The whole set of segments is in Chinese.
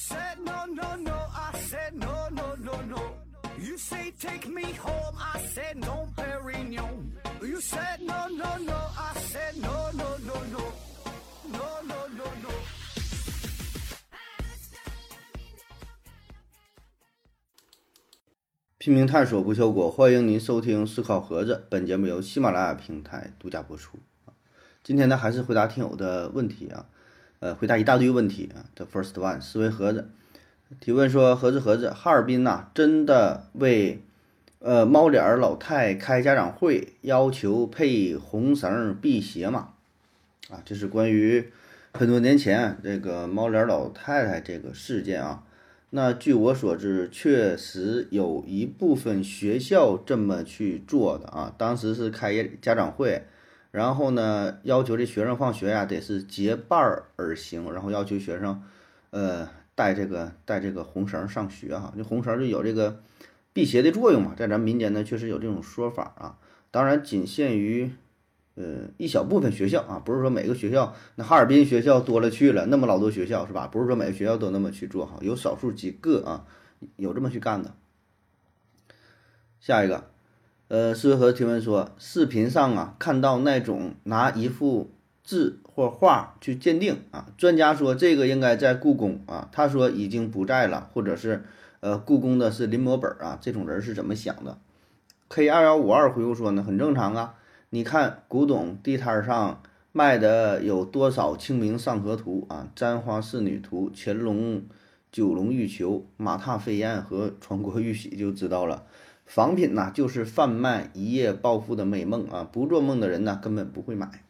said no, no, no. I said no, no, no, no. You say take me home. I said no, Perignon. You said no, no, no. I said no, no, no, no. No, no, no, no. 拼命探索不求果，欢迎您收听思考盒子。本节目由喜马拉雅平台独家播出。今天呢，还是回答听友的问题啊，呃，回答一大堆问题啊。The first one，思维盒子提问说：盒子盒子，哈尔滨呐、真的为呃猫脸儿老太开家长会，要求配红绳辟邪吗？啊，这是关于很多年前这个猫脸老太太这个事件啊。那据我所知，确实有一部分学校这么去做的啊。当时是开家长会，然后呢，要求这学生放学呀得是结伴而行，然后要求学生，呃，带这个带这个红绳上学哈。这红绳就有这个辟邪的作用嘛，在咱民间呢确实有这种说法啊。当然，仅限于呃一小部分学校啊，不是说每个学校。那哈尔滨学校多了去了，那么老多学校是吧？不是说每个学校都那么去做哈，有少数几个啊有这么去干的。下一个，呃，思维和提问说，视频上啊看到那种拿一幅字或画去鉴定啊，专家说这个应该在故宫啊，他说已经不在了，或者是呃故宫的是临摹本啊，这种人是怎么想的？K 二幺五二回复说呢，很正常啊。你看古董地摊上卖的有多少《清明上河图》啊，《簪花仕女图》、乾隆九龙玉球、马踏飞燕和传国玉玺就知道了。仿品呐、就是贩卖一夜暴富的美梦啊！不做梦的人呢，根本不会买。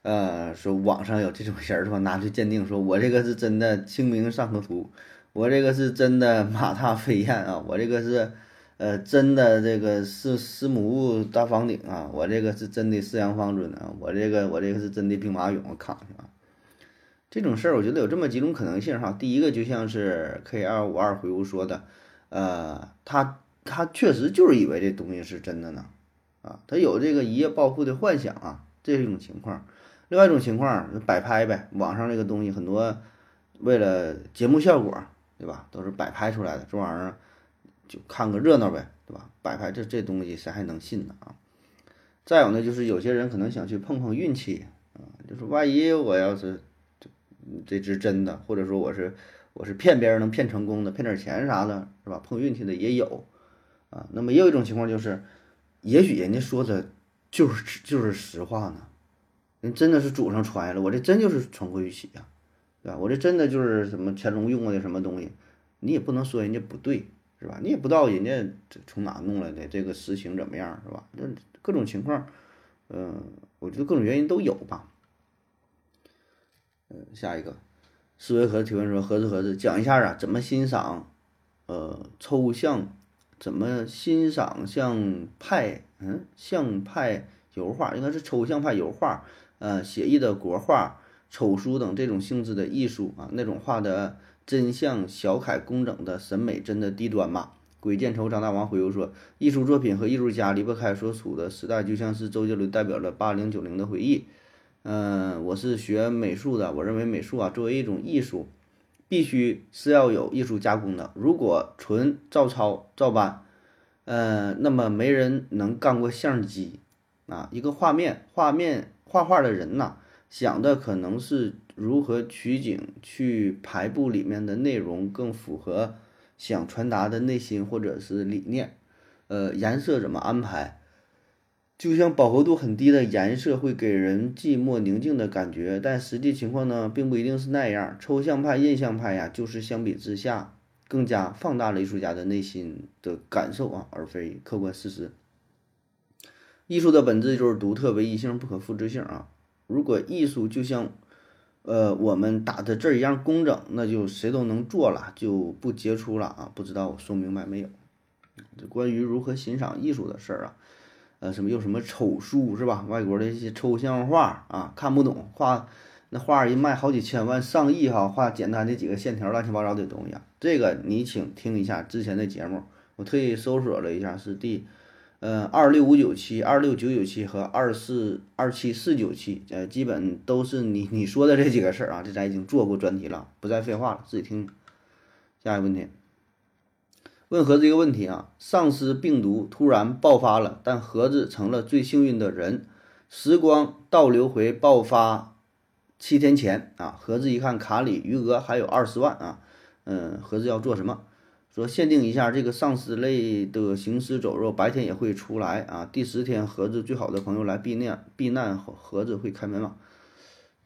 呃，说网上有这种人儿是吧？拿去鉴定，说我这个是真的《清明上河图》，我这个是真的马踏飞燕啊，我这个是呃真的这个是司母戊大方鼎啊，我这个是真的四羊方尊啊，我这个我这个是真的兵马俑，我扛去啊。这种事儿，我觉得有这么几种可能性哈。第一个就像是 K 二五二回屋说的，呃，他他确实就是以为这东西是真的呢，啊，他有这个一夜暴富的幻想啊，这是一种情况。另外一种情况，摆拍呗，网上这个东西很多，为了节目效果，对吧？都是摆拍出来的，这玩意儿就看个热闹呗，对吧？摆拍这这东西谁还能信呢啊？再有呢，就是有些人可能想去碰碰运气啊，就是万一我要是这这只真的，或者说我是我是骗别人能骗成功的，骗点钱啥的，是吧？碰运气的也有啊。那么也有一种情况就是，也许人家说的就是就是实话呢。人真的是祖上传下来，我这真就是传国玉玺呀，对吧？我这真的就是什么乾隆用过的什么东西，你也不能说人家不对，是吧？你也不知道人家这从哪弄来的，这个实情怎么样，是吧？那各种情况，嗯、我觉得各种原因都有吧。嗯、下一个，思维盒子提问说：盒子盒子，讲一下啊，怎么欣赏呃抽象，怎么欣赏像派嗯像派油画，应该是抽象派油画。呃，写意的国画、丑书等这种性质的艺术啊，那种画的真像小楷工整的审美真的低端吗？鬼见愁张大王回复说：艺术作品和艺术家离不开所处的时代，就像是周杰伦代表了八零九零的回忆。嗯、我是学美术的，我认为美术啊作为一种艺术，必须是要有艺术加工的。如果纯照抄照搬，呃，那么没人能干过相机啊。一个画面，画面画画的人呐，想的可能是如何取景，去排布里面的内容更符合想传达的内心或者是理念。呃，颜色怎么安排？就像饱和度很低的颜色会给人寂寞宁静的感觉，但实际情况呢，并不一定是那样。抽象派、印象派呀，就是相比之下更加放大了艺术家的内心的感受啊，而非客观事实。艺术的本质就是独特、唯一性、不可复制性啊。如果艺术就像呃我们打的字儿一样工整，那就谁都能做了，就不杰出了啊。不知道我说明白没有？这关于如何欣赏艺术的事儿啊，呃，什么又什么丑书是吧？外国的一些抽象画啊，看不懂，画那画一卖好几千万、上亿哈，画简单的几个线条，乱七八糟的东西啊。这个你请听一下之前的节目，我特意搜索了一下，是第呃，二六五九七、二六九九七和二四二七四九七，呃，基本都是你你说的这几个事儿啊，这咱已经做过专题了，不再废话了，自己听。下一个问题，问盒子一个问题啊，丧尸病毒突然爆发了，但盒子成了最幸运的人。时光倒流回爆发七天前啊，盒子一看卡里余额还有二十万啊，嗯，盒子要做什么？说限定一下这个丧尸类的行尸走肉，白天也会出来啊。第十天，盒子最好的朋友来避难，避难盒子会开门吗？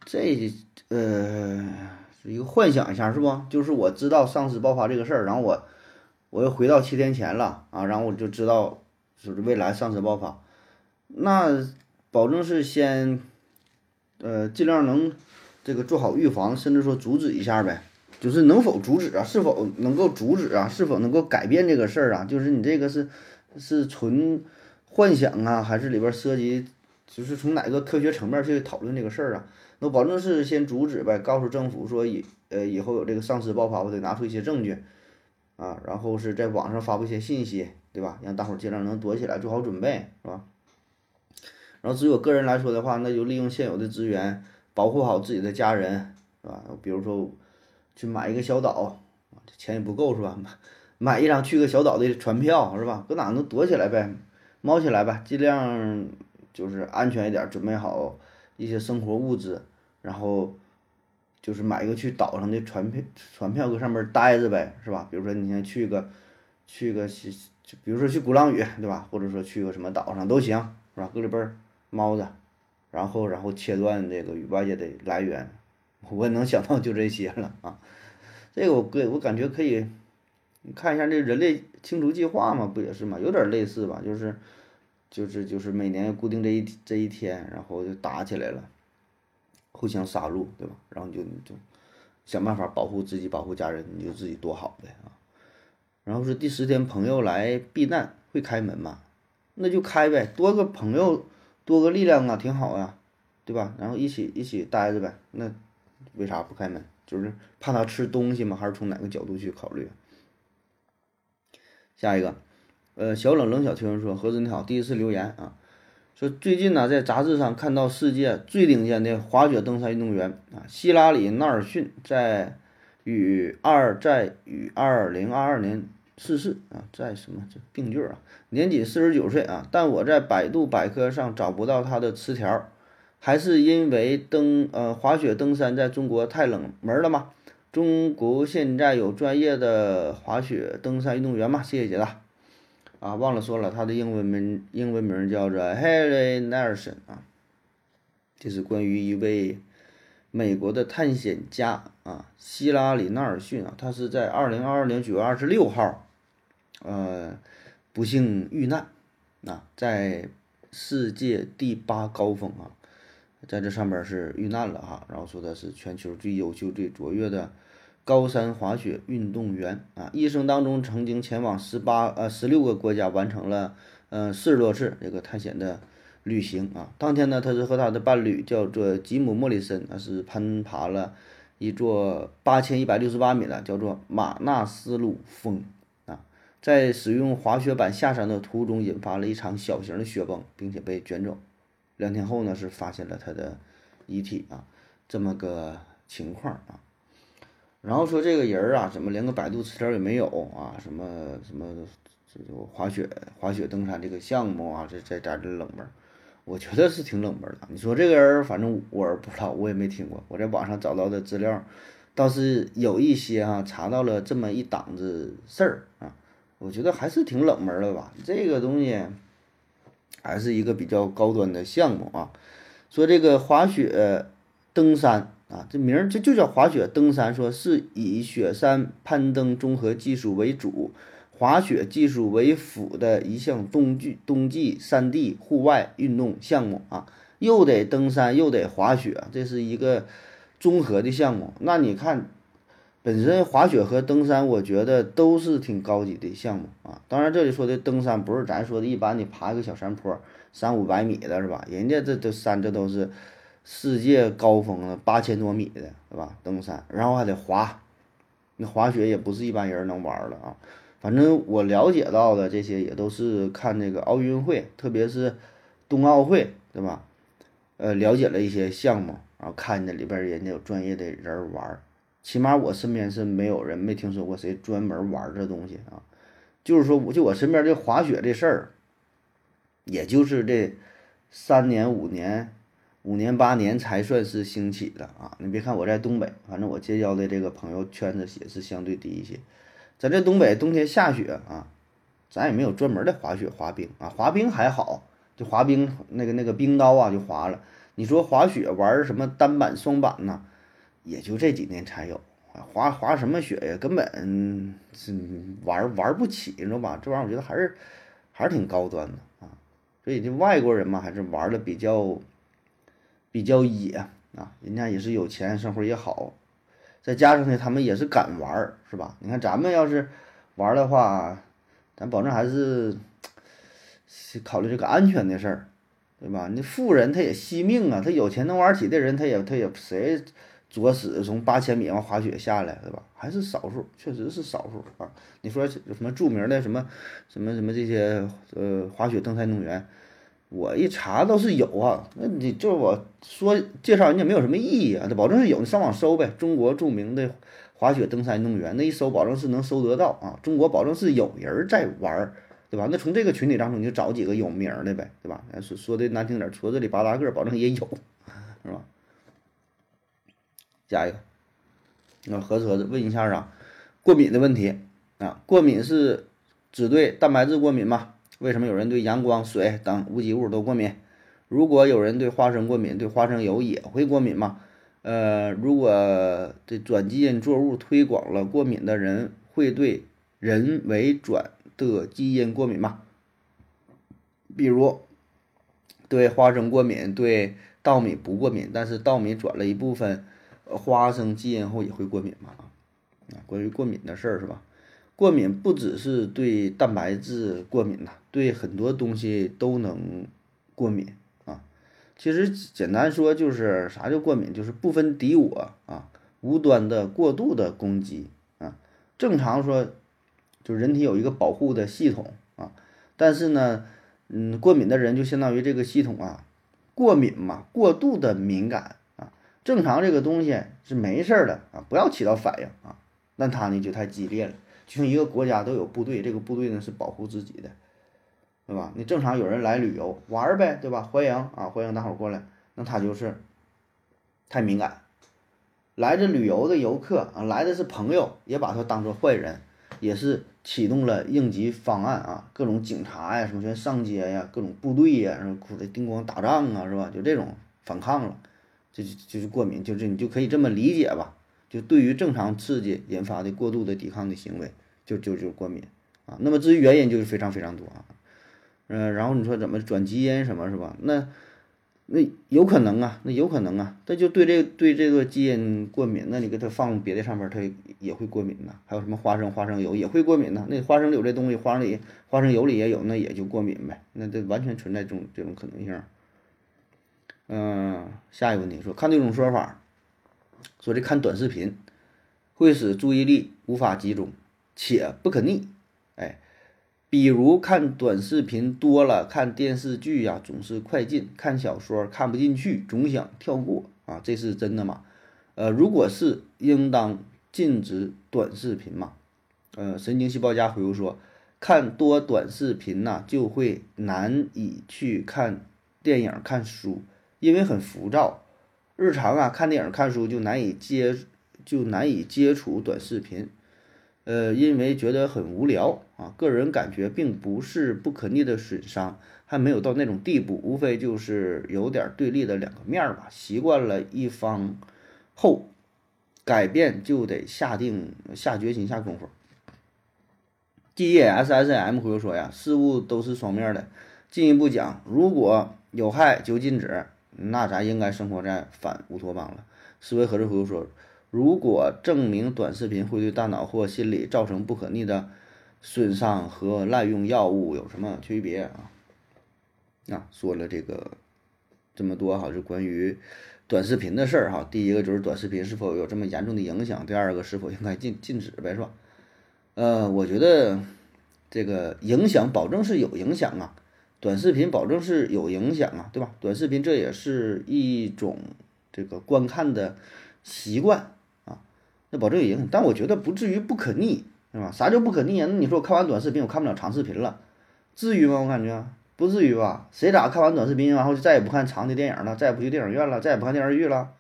这呃一个幻想一下是不？就是我知道丧尸爆发这个事儿，然后我我又回到七天前了啊，然后我就知道就是未来丧尸爆发，那保证是先呃尽量能这个做好预防，甚至说阻止一下呗。就是能否阻止啊？是否能够阻止啊？是否能够改变这个事儿啊？就是你这个是是纯幻想啊，还是里边涉及就是从哪个科学层面去讨论这个事儿啊？那保证是先阻止呗，告诉政府说以呃以后有这个丧尸爆发，我得拿出一些证据啊，然后是在网上发布一些信息，对吧？让大伙儿尽量能躲起来，做好准备，是吧？然后至于我个人来说的话，那就利用现有的资源，保护好自己的家人，是吧？比如说。去买一个小岛，钱也不够是吧？买 买一张去个小岛的船票是吧？搁哪能躲起来呗，猫起来呗，尽量就是安全一点，准备好一些生活物资，然后就是买一个去岛上的船票，船票搁上面待着呗，是吧？比如说你先去个去个去，比如说去鼓浪屿对吧？或者说去个什么岛上都行是吧？搁里边猫着，然后然后切断这个与外界的来源。我也能想到就这些了啊，这个我个我感觉可以，你看一下这人类清除计划嘛，不也是嘛，有点类似吧，就是就是就是每年固定这一这一天，然后就打起来了，互相杀戮，对吧？然后你就你就想办法保护自己，保护家人，你就自己多好呗啊。然后是第十天朋友来避难会开门吗？那就开呗，多个朋友多个力量啊，挺好呀，对吧？然后一起一起待着呗，那。为啥不开门？就是怕他吃东西吗？还是从哪个角度去考虑？下一个，呃，小冷冷小听说：“何子你好，第一次留言啊，说最近呢在杂志上看到世界最顶尖的滑雪登山运动员啊，希拉里·纳尔逊在与二在与二零二二年逝世啊，在什么这病句啊？年仅四十九岁啊，但我在百度百科上找不到他的词条。”还是因为登呃滑雪登山在中国太冷门了吗？中国现在有专业的滑雪登山运动员吗？谢谢解答。啊，忘了说了，他的英文名英文名叫做 Harry Nelson 啊。这是关于一位美国的探险家啊，希拉里纳尔逊啊，他是在二零二二年九月二十六号，呃，不幸遇难啊，在世界第八高峰啊。在这上面是遇难了哈，然后说他是全球最优秀、最卓越的高山滑雪运动员啊，一生当中曾经前往十八呃十六个国家，完成了嗯四十多次这个探险的旅行啊。当天呢，他是和他的伴侣叫做吉姆·莫里森，那是攀爬了一座八千一百六十八米的叫做马纳斯鲁峰啊，在使用滑雪板下山的途中，引发了一场小型的雪崩，并且被卷走。两天后呢，是发现了他的遗体啊，这么个情况啊。然后说这个人儿啊，怎么连个百度词条也没有啊？什么什么这个滑雪滑雪登山这个项目啊，这这点这冷门，我觉得是挺冷门的。你说这个人，反正我不知道，我也没听过。我在网上找到的资料倒是有一些啊，查到了这么一档子事儿啊，我觉得还是挺冷门的吧。这个东西。还是一个比较高端的项目啊，说这个滑雪登山啊，这名儿这就叫滑雪登山，说是以雪山攀登综合技术为主，滑雪技术为辅的一项冬季冬季山地户外运动项目啊，又得登山又得滑雪，这是一个综合的项目。那你看。本身滑雪和登山，我觉得都是挺高级的项目啊。当然，这里说的登山不是咱说的一般，你爬个小山坡，三五百米的是吧？人家这这山这都是世界高峰了，八千多米的，是吧？登山，然后还得滑，那滑雪也不是一般人能玩的啊。反正我了解到的这些也都是看那个奥运会，特别是冬奥会，对吧？呃，了解了一些项目，然后看见里边人家有专业的人玩，起码我身边是没有人没听说过谁专门玩这东西啊。就是说，我就我身边这滑雪这事儿，也就是这三年五年。五年八年才算是兴起的啊！你别看我在东北，反正我结交的这个朋友圈子也是相对低一些。咱这东北冬天下雪啊，咱也没有专门的滑雪滑冰啊。滑冰还好，就滑冰那个那个冰刀啊就滑了。你说滑雪玩什么单板双板呢？也就这几年才有。滑滑什么雪呀？根本是玩玩不起，你知道吧？这玩意儿我觉得还是还是挺高端的啊。所以这外国人嘛，还是玩的比较。比较野啊，人家也是有钱，生活也好，再加上呢，他们也是敢玩儿，是吧？你看咱们要是玩的话，咱保证还是 考虑这个安全的事儿，对吧？你富人他也惜命啊，他有钱能玩起的人，他也他也谁作死从八千米往滑雪下来，对吧？还是少数，确实是少数啊。你说什么著名的什么什么什么这些呃滑雪登山运动员？我一查都是有啊，那你就我说介绍人家没有什么意义啊，这保证是有，你上网搜呗。中国著名的滑雪登山运动员，那一搜保证是能搜得到啊。中国保证是有人在玩，对吧？那从这个群体当中你就找几个有名的呗，对吧？说说的难听点，矬子里拔大个，保证也有，是吧？下一个，那合着合着问一下啊，过敏的问题啊，过敏是只对蛋白质过敏吗？为什么有人对阳光、水等无机物都过敏？如果有人对花生过敏，对花生油也会过敏吗？呃，如果这转基因作物推广了，过敏的人会对人为转的基因过敏吗？比如对花生过敏，对稻米不过敏，但是稻米转了一部分花生基因后也会过敏吗？啊，关于过敏的事儿是吧？过敏不只是对蛋白质过敏呐，对很多东西都能过敏啊。其实简单说就是啥叫过敏，就是不分敌我啊，无端的过度的攻击啊。正常说，就人体有一个保护的系统啊，但是呢，嗯，过敏的人就相当于这个系统啊，过敏嘛，过度的敏感啊。正常这个东西是没事儿的啊，不要起到反应啊，那他呢就太激烈了。就像一个国家都有部队，这个部队呢是保护自己的，对吧？你正常有人来旅游玩儿呗，对吧？欢迎啊，欢迎大伙儿过来。那他就是太敏感，来这旅游的游客啊，来的是朋友，也把他当做坏人，也是启动了应急方案啊，各种警察呀，什么全上街呀，各种部队呀，然后哭的叮咣打仗啊，是吧？就这种反抗了，就就就是过敏，就是你就可以这么理解吧。就对于正常刺激引发的过度的抵抗的行为，就就就过敏啊。那么至于原因就是非常非常多啊，嗯，然后你说怎么转基因什么是吧？那那有可能啊，那有可能啊，那就对这对这个基因过敏，那你给它放别的上面，它也会过敏呢。还有什么花生花生油也会过敏呢。那花生油这东西，花生里花生油里也有，那也就过敏呗。那这完全存在这种这种可能性。嗯，下一个问题说看这种说法。说这看短视频会使注意力无法集中，且不可逆。哎，比如看短视频多了，看电视剧呀总是快进，看小说看不进去，总想跳过啊，这是真的吗？呃，如果是，应当禁止短视频嘛？呃，神经细胞家回复说，看多短视频呐，就会难以去看电影、看书，因为很浮躁。日常啊，看电影、看书就难以接，就难以接触短视频，呃，因为觉得很无聊啊。个人感觉并不是不可逆的损伤，还没有到那种地步，无非就是有点对立的两个面儿吧。习惯了一方后，改变就得下定下决心、下功夫。G E S S M 回复说呀，事物都是双面的。进一步讲，如果有害就禁止。那咱应该生活在反乌托邦了。思维盒子回复说：“如果证明短视频会对大脑或心理造成不可逆的损伤，和滥用药物有什么区别啊？”那说了这个这么多哈，就关于短视频的事儿哈。第一个就是短视频是否有这么严重的影响？第二个是否应该禁禁止呗，是吧？呃，我觉得这个影响保证是有影响啊，短视频保证是有影响啊，对吧？短视频这也是一种这个观看的习惯，那保证有影响，但我觉得不至于不可逆，是吧？啥叫不可逆啊？那你说我看完短视频，我看不了长视频了，至于吗？我感觉不至于吧？谁咋看完短视频，然后就再也不看长的电影了，再也不去电影院了，再也不看电视剧了？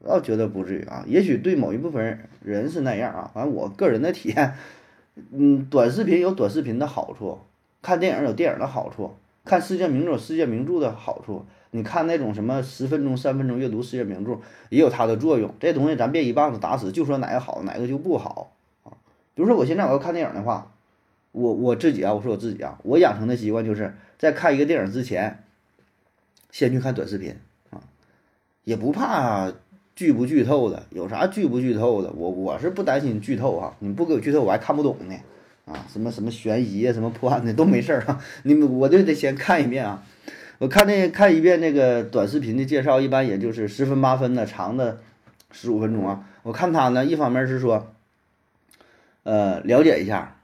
我倒觉得不至于啊，也许对某一部分人是那样啊，反正我个人的体验，嗯，短视频有短视频的好处，看电影有电影的好处，看世界名著世界名著的好处，你看那种什么十分钟、三分钟阅读世界名著也有它的作用。这东西咱别一棒子打死，就说哪个好，哪个就不好啊。比如说我现在我要看电影的话，我我自己啊，我说我自己啊，我养成的习惯就是在看一个电影之前，先去看短视频啊，也不怕。剧不剧透的有啥剧不剧透的？我我是不担心剧透啊！你不给我剧透，我还看不懂呢。啊，什么什么悬疑啊，什么破案的都没事儿啊。你们我就得先看一遍啊。我看那看一遍那个短视频的介绍，一般也就是十分八分的，长的十五分钟啊。我看他呢，一方面是说，呃，了解一下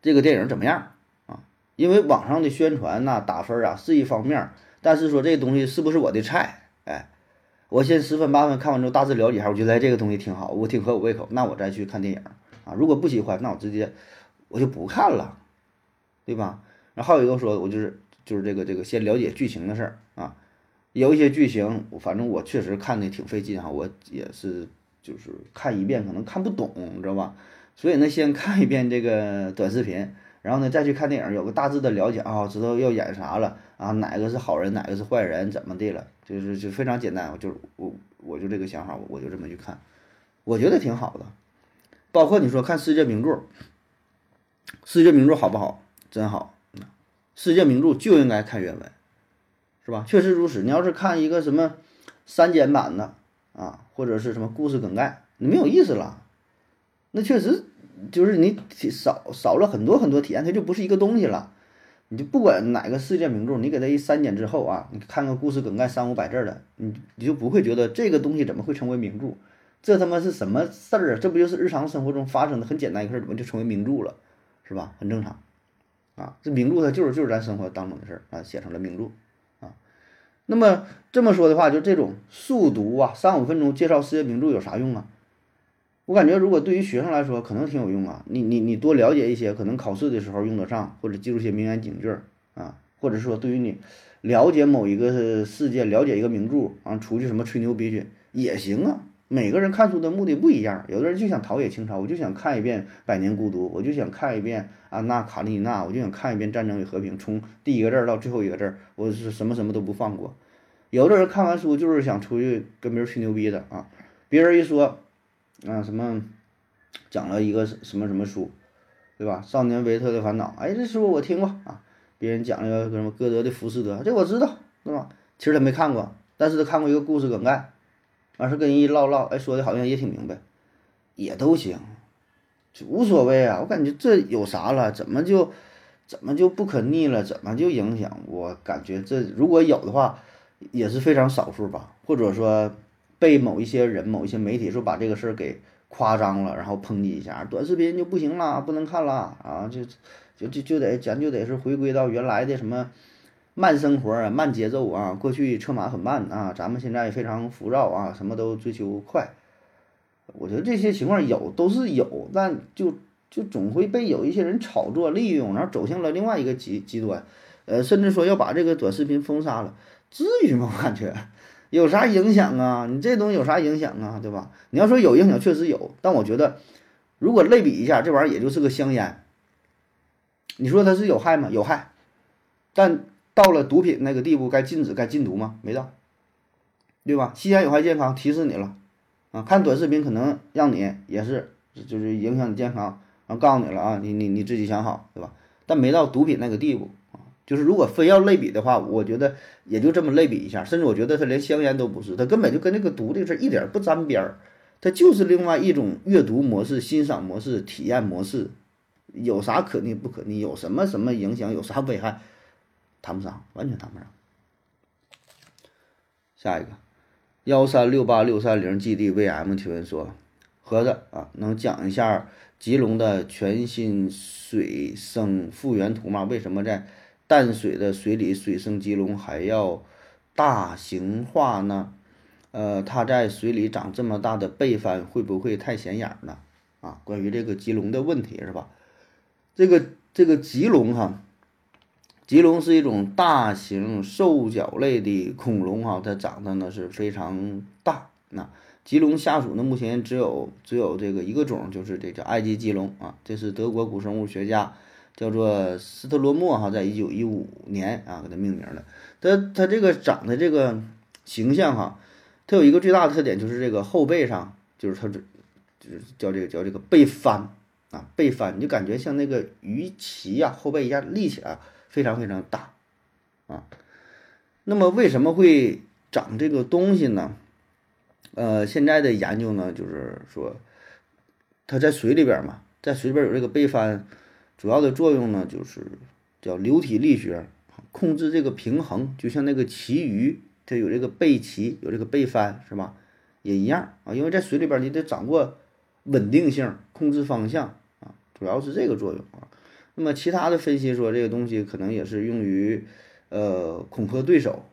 这个电影怎么样啊？因为网上的宣传呐、打分啊是一方面，但是说这东西是不是我的菜？哎。我先十分八分看完之后，大致了解一下，我觉得这个东西挺好，我挺合我胃口，那我再去看电影啊。如果不喜欢，那我直接我就不看了，对吧？然后还有一个说，我就是就是这个这个先了解剧情的事儿啊。有一些剧情，反正我确实看的挺费劲哈，我也是就是看一遍可能看不懂，你知道吧？所以呢，先看一遍这个短视频。然后呢，再去看电影，有个大致的了解啊，知道要演啥了啊，哪个是好人，哪个是坏人，怎么地了，就是就非常简单，就是我我就这个想法，我就这么去看，我觉得挺好的。包括你说看世界名著，世界名著好不好？真好，世界名著就应该看原文，是吧？确实如此。你要是看一个什么删减版的啊，或者是什么故事梗概，你没有意思了，那确实。就是你少少了很多很多体验，它就不是一个东西了。你就不管哪个世界名著，你给它一删减之后啊，你看个故事梗概三五百字的，你你就不会觉得这个东西怎么会成为名著？这他妈是什么事儿啊？这不就是日常生活中发生的很简单一个事儿，怎么就成为名著了？是吧？很正常啊。这名著它就是就是咱生活当中的事儿啊，写成了名著啊。那么这么说的话，就这种速读啊，三五分钟介绍世界名著有啥用啊？我感觉，如果对于学生来说，可能挺有用啊。你你你多了解一些，可能考试的时候用得上，或者记住些名言警句啊，或者说对于你了解某一个事件、了解一个名著啊，出去什么吹牛逼去也行啊。每个人看书的目的不一样，有的人就想陶冶情操，我就想看一遍《百年孤独》，我就想看一遍《安娜·卡列尼娜》，我就想看一遍《战争与和平》，从第一个字到最后一个字，我是什么什么都不放过。有的人看完书就是想出去跟别人吹牛逼的啊，别人一说。啊，什么讲了一个什么什么书，对吧？少年维特的烦恼，哎，这书我听过啊。别人讲了个什么歌德的《浮士德》，这我知道，对吧？其实他没看过，但是他看过一个故事梗概，完事跟人一唠唠，哎，说的好像也挺明白，也都行，就无所谓啊。我感觉这有啥了？怎么就怎么就不可逆了？怎么就影响？我感觉这如果有的话，也是非常少数吧，或者说。被某一些人、某一些媒体说把这个事儿给夸张了，然后抨击一下，短视频就不行了，不能看了啊！就就就就得咱就得是回归到原来的什么慢生活啊、慢节奏啊。过去车马很慢啊，咱们现在非常浮躁啊，什么都追求快。我觉得这些情况有都是有，但就就总会被有一些人炒作利用，然后走向了另外一个极极端，呃，甚至说要把这个短视频封杀了，至于吗？我感觉。有啥影响啊？你这东西有啥影响啊？对吧？你要说有影响，确实有。但我觉得，如果类比一下，这玩意儿也就是个香烟。你说它是有害吗？有害。但到了毒品那个地步，该禁止、该禁毒吗？没到，对吧？吸烟有害健康，提示你了啊。看短视频可能让你也是，就是影响你健康，然后告诉你了啊，你你你自己想好，对吧？但没到毒品那个地步啊。就是如果非要类比的话，我觉得也就这么类比一下，甚至我觉得它连香烟都不是，它根本就跟那个毒这事儿一点不沾边儿，它就是另外一种阅读模式、欣赏模式、体验模式，有啥可逆不可逆？有什么什么影响？有啥危害？谈不上，完全谈不上。下一个，幺三六八六三零 GDVM 提问说，盒子啊，能讲一下棘龙的全新水生复原图吗？为什么在淡水的水里水生棘龙还要大型化呢？呃，它在水里长这么大的背帆，会不会太显眼儿呢？啊，关于这个棘龙的问题是吧？这个这个棘龙哈，棘龙是一种大型兽脚类的恐龙哈，它长得呢是非常大。那棘龙下属呢，目前只有只有这个一个种，就是这叫埃及棘龙啊。这是德国古生物学家叫做斯特罗莫哈，在一九一五年啊给它命名的。它它这个长的这个形象哈。它有一个最大的特点，就是这个后背上，就是它这，就是叫这个叫这个背翻啊，背翻，你就感觉像那个鱼鳍呀，后背一下立起来，非常非常大啊。那么为什么会长这个东西呢？呃，现在的研究呢，就是说它在水里边嘛，在水里边有这个背翻，主要的作用呢，就是叫流体力学，控制这个平衡，就像那个旗鱼。它有这个背鳍，有这个背帆，是吧？也一样啊，因为在水里边你得掌握稳定性，控制方向啊，主要是这个作用啊。那么其他的分析说，这个东西可能也是用于呃恐吓对手，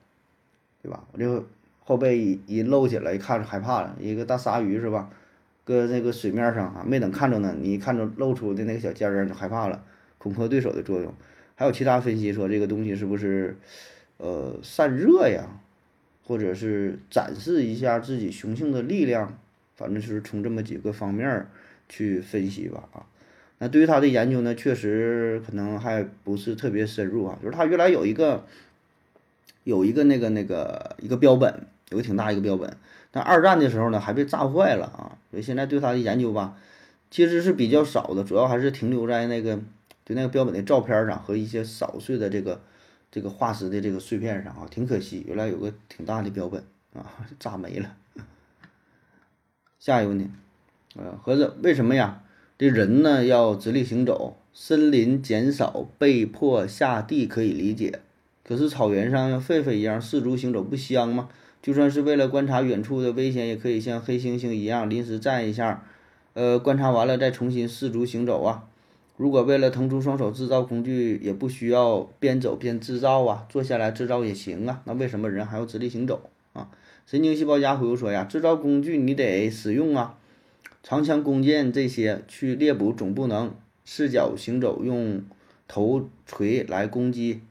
对吧？我这个后背一一露起来，一看着害怕了，一个大鲨鱼是吧？搁那个水面上啊，没等看着呢，你看着露出的那个小尖儿就害怕了，恐吓对手的作用。还有其他分析说，这个东西是不是呃散热呀？或者是展示一下自己雄性的力量，反正就是从这么几个方面去分析吧啊。那对于他的研究呢，确实可能还不是特别深入啊。就是他原来有一个有一个那个那个一个标本，有个挺大一个标本，但二战的时候呢还被炸坏了啊。所以现在对他的研究吧，其实是比较少的，主要还是停留在那个就那个标本的照片上和一些扫碎的这个。这个化石的这个碎片上啊，挺可惜，原来有个挺大的标本啊，炸没了。下一个问题，呃，盒子为什么呀？这人呢要直立行走，森林减少，被迫下地可以理解。可是草原上像狒狒一样四足行走不香吗？就算是为了观察远处的危险，也可以像黑猩猩一样临时站一下，呃，观察完了再重新四足行走啊。如果为了腾出双手制造工具，也不需要边走边制造啊，坐下来制造也行啊。那为什么人还要直立行走啊？神经细胞家回复说呀，制造工具你得使用啊，长枪、弓箭这些去猎捕总不能赤脚行走，用头锤来攻击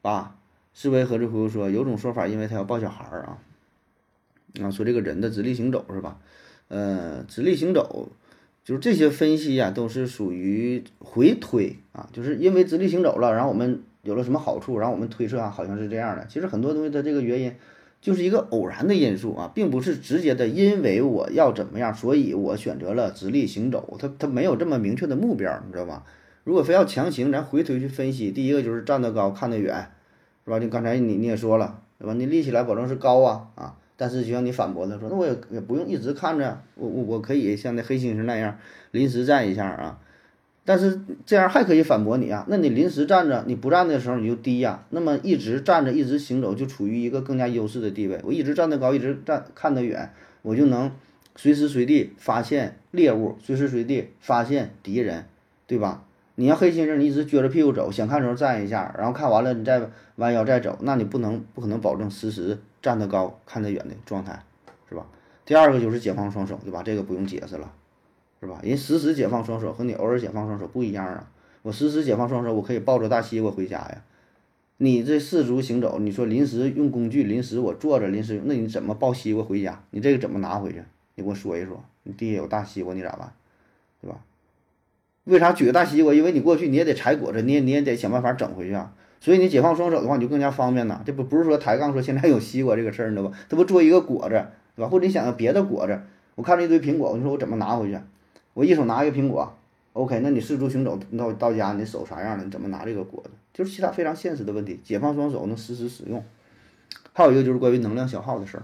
吧？思维盒子朋友说，有种说法，因为他要抱小孩儿啊。啊，说这个人的直立行走是吧？呃，直立行走。就是这些分析呀，都是属于回推啊，就是因为直立行走了，然后我们有了什么好处，然后我们推测啊，好像是这样的。其实很多东西它这个原因就是一个偶然的因素啊，并不是直接的，因为我要怎么样，所以我选择了直立行走，他他没有这么明确的目标，你知道吧？如果非要强行咱回推去分析，第一个就是站得高看得远，是吧？就刚才你你也说了，对吧？你立起来保证是高啊啊。但是就像你反驳他说，那我也也不用一直看着，我我我可以像那黑猩猩那样临时站一下啊。但是这样还可以反驳你啊，那你临时站着，你不站的时候你就低呀。那么一直站着，一直行走，就处于一个更加优势的地位。我一直站得高，一直站看得远，我就能随时随地发现猎物，随时随地发现敌人，对吧？你要黑猩猩，你一直撅着屁股走，想看的时候站一下，然后看完了你再弯腰再走，那你不能不可能保证实时。站得高看得远的状态，是吧？第二个就是解放双手，对吧？这个不用解释了，是吧？人实时解放双手和你偶尔解放双手不一样啊。我实时解放双手，我可以抱着大西瓜回家呀。你这四足行走，你说临时用工具，临时我坐着临时，那你怎么抱西瓜回家？你这个怎么拿回去？你给我说一说。你地下有大西瓜，你咋办？对吧？为啥举个大西瓜？因为你过去你也得采果子，你也你也得想办法整回去啊。所以你解放双手的话，你就更加方便呐。这不不是说抬杠说现在有西瓜这个事儿，你知道吧？他不做一个果子，对吧？或者你想要别的果子，我看着一堆苹果，你说我怎么拿回去？我一手拿一个苹果，OK？那你四足行走到到家，你手啥样的？你怎么拿这个果子？就是其他非常现实的问题。解放双手能实时使用。还有一个就是关于能量消耗的事儿。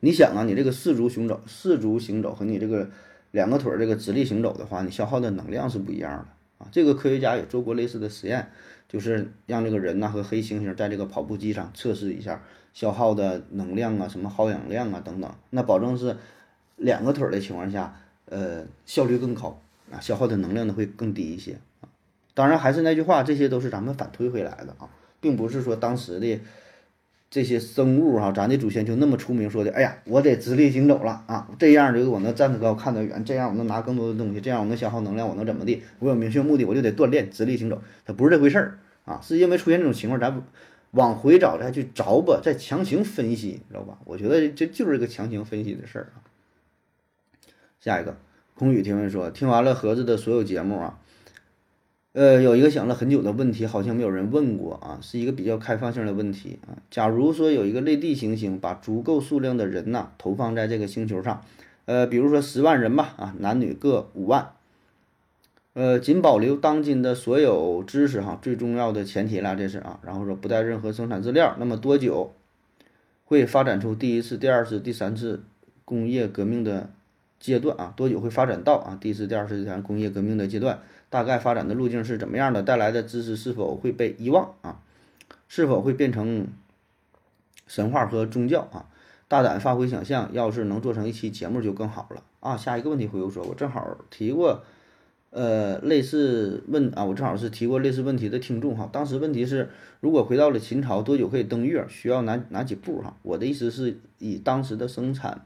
你想啊，你这个四足行走、四足行走和你这个两个腿儿这个直立行走的话，你消耗的能量是不一样的啊。这个科学家也做过类似的实验。就是让这个人呐和黑猩猩在这个跑步机上测试一下消耗的能量啊，什么耗氧量啊等等，那保证是两个腿的情况下，呃，效率更高，啊，消耗的能量呢会更低一些啊。当然还是那句话，这些都是咱们反推回来的啊，并不是说当时的这些生物哈，咱的祖先就那么出名，说的，哎呀，我得直立行走了啊，这样就是我能站得高看得远，这样我能拿更多的东西，这样我能消耗能量，我能怎么地？我有明确目的，我就得锻炼直立行走，它不是这回事儿啊，是因为出现这种情况，咱往回找再去找吧，再强行分析，知道吧？我觉得这就是一个强行分析的事儿啊。下一个，空宇提问说，听完了盒子的所有节目啊。呃，有一个想了很久的问题，好像没有人问过啊，是一个比较开放性的问题啊。假如说有一个类地行星，把足够数量的人呐投放在这个星球上，呃，比如说十万人吧，啊，男女各五万，呃，仅保留当今的所有知识哈，最重要的前提了，这是啊，然后说不带任何生产资料，那么多久会发展出第一次、第二次、第三次工业革命的阶段啊？多久会发展到啊第一次、第二次、第三工业革命的阶段？大概发展的路径是怎么样的？带来的知识是否会被遗忘啊？是否会变成神话和宗教啊？大胆发挥想象，要是能做成一期节目就更好了啊！下一个问题回复说，我正好提过，呃，类似问啊，我正好是提过类似问题的听众哈。当时问题是，如果回到了秦朝，多久可以登月？需要哪哪几步哈？我的意思是以当时的生产。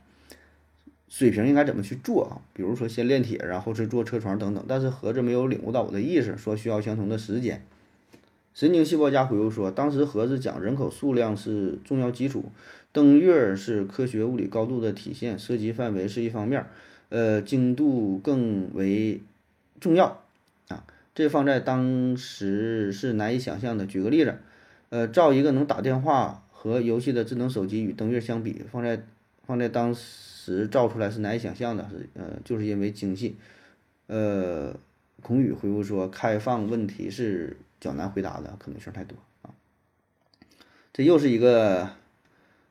水平应该怎么去做啊？比如说先炼铁，然后是做车床等等。但是盒子没有领悟到我的意思，说需要相同的时间。神经细胞家回复说，当时盒子讲人口数量是重要基础，登月是科学物理高度的体现，涉及范围是一方面，呃，精度更为重要啊。这放在当时是难以想象的。举个例子，呃，造一个能打电话和游戏的智能手机与登月相比，放在放在当时。只造出来是难以想象的，是呃，就是因为精细。呃，孔宇回复说，开放问题是较难回答的，可能性太多啊。这又是一个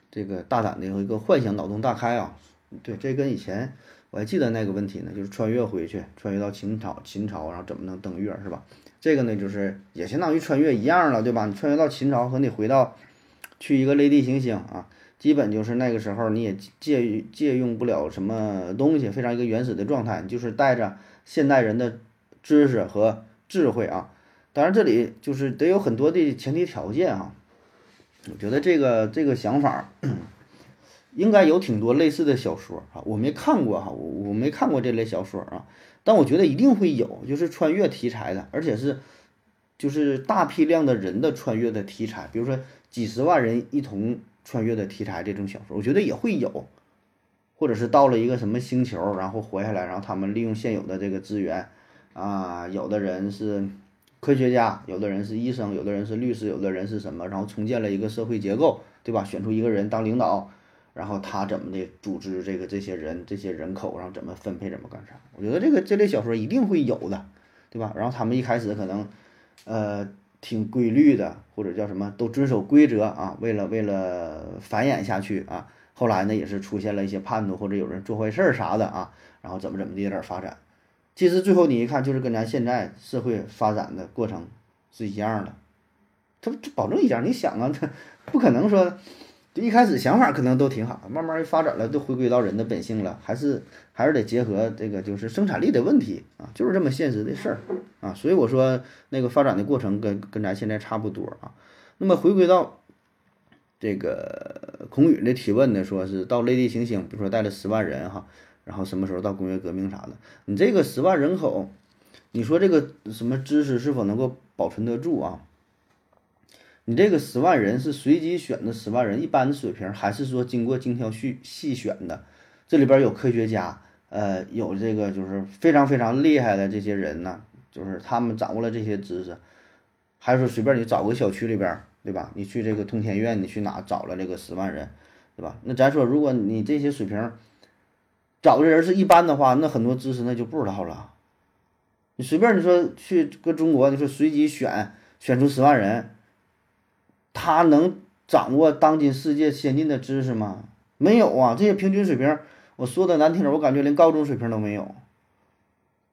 这个大胆的一个幻想，脑洞大开啊。对，这跟以前我还记得那个问题呢，就是穿越回去，穿越到秦朝，秦朝然后怎么能登月是吧？这个呢，就是也相当于穿越一样了，对吧？你穿越到秦朝和你回到去一个类地行星啊。基本就是那个时候，你也借借用不了什么东西，非常一个原始的状态，就是带着现代人的知识和智慧啊。当然，这里就是得有很多的前提条件啊。我觉得这个这个想法应该有挺多类似的小说啊，我没看过哈，我我没看过这类小说啊，但我觉得一定会有，就是穿越题材的，而且是就是大批量的人的穿越的题材，比如说几十万人一同。穿越的题材这种小说，我觉得也会有，或者是到了一个什么星球，然后活下来，然后他们利用现有的这个资源，啊，有的人是科学家，有的人是医生，有的人是律师，有的人是什么，然后重建了一个社会结构，对吧？选出一个人当领导，然后他怎么的组织这个这些人这些人口，然后怎么分配怎么干啥？我觉得这个这类小说一定会有的，对吧？然后他们一开始可能，呃。挺规律的，或者叫什么都遵守规则啊，为了为了繁衍下去啊。后来呢，也是出现了一些叛徒或者有人做坏事儿啥的啊，然后怎么怎么地有点发展。其实最后你一看，就是跟咱现在社会发展的过程是一样的，它保证一样。你想啊，它 不可能说就。一开始想法可能都挺好，慢慢发展了，都回归到人的本性了，还是还是得结合这个就是生产力的问题啊，就是这么现实的事儿啊。所以我说那个发展的过程跟跟咱现在差不多啊。那么回归到这个孔宇的提问呢，说是到类地行星，比如说带了十万人哈，然后什么时候到工业革命啥的？你这个十万人口，你说这个什么知识是否能够保存得住啊？你这个十万人是随机选的十万人，一般的水平，还是说经过精挑细细选的？这里边有科学家，呃，有这个就是非常非常厉害的这些人呢，就是他们掌握了这些知识，还是说随便你找个小区里边，对吧？你去这个通天院，你去哪找了这个十万人，对吧？那咱说，如果你这些水平找的人是一般的话，那很多知识那就不知道了。你随便你说去搁中国，你说随机选选出十万人。他能掌握当今世界先进的知识吗？没有啊，这些平均水平，我说的难听点，我感觉连高中水平都没有。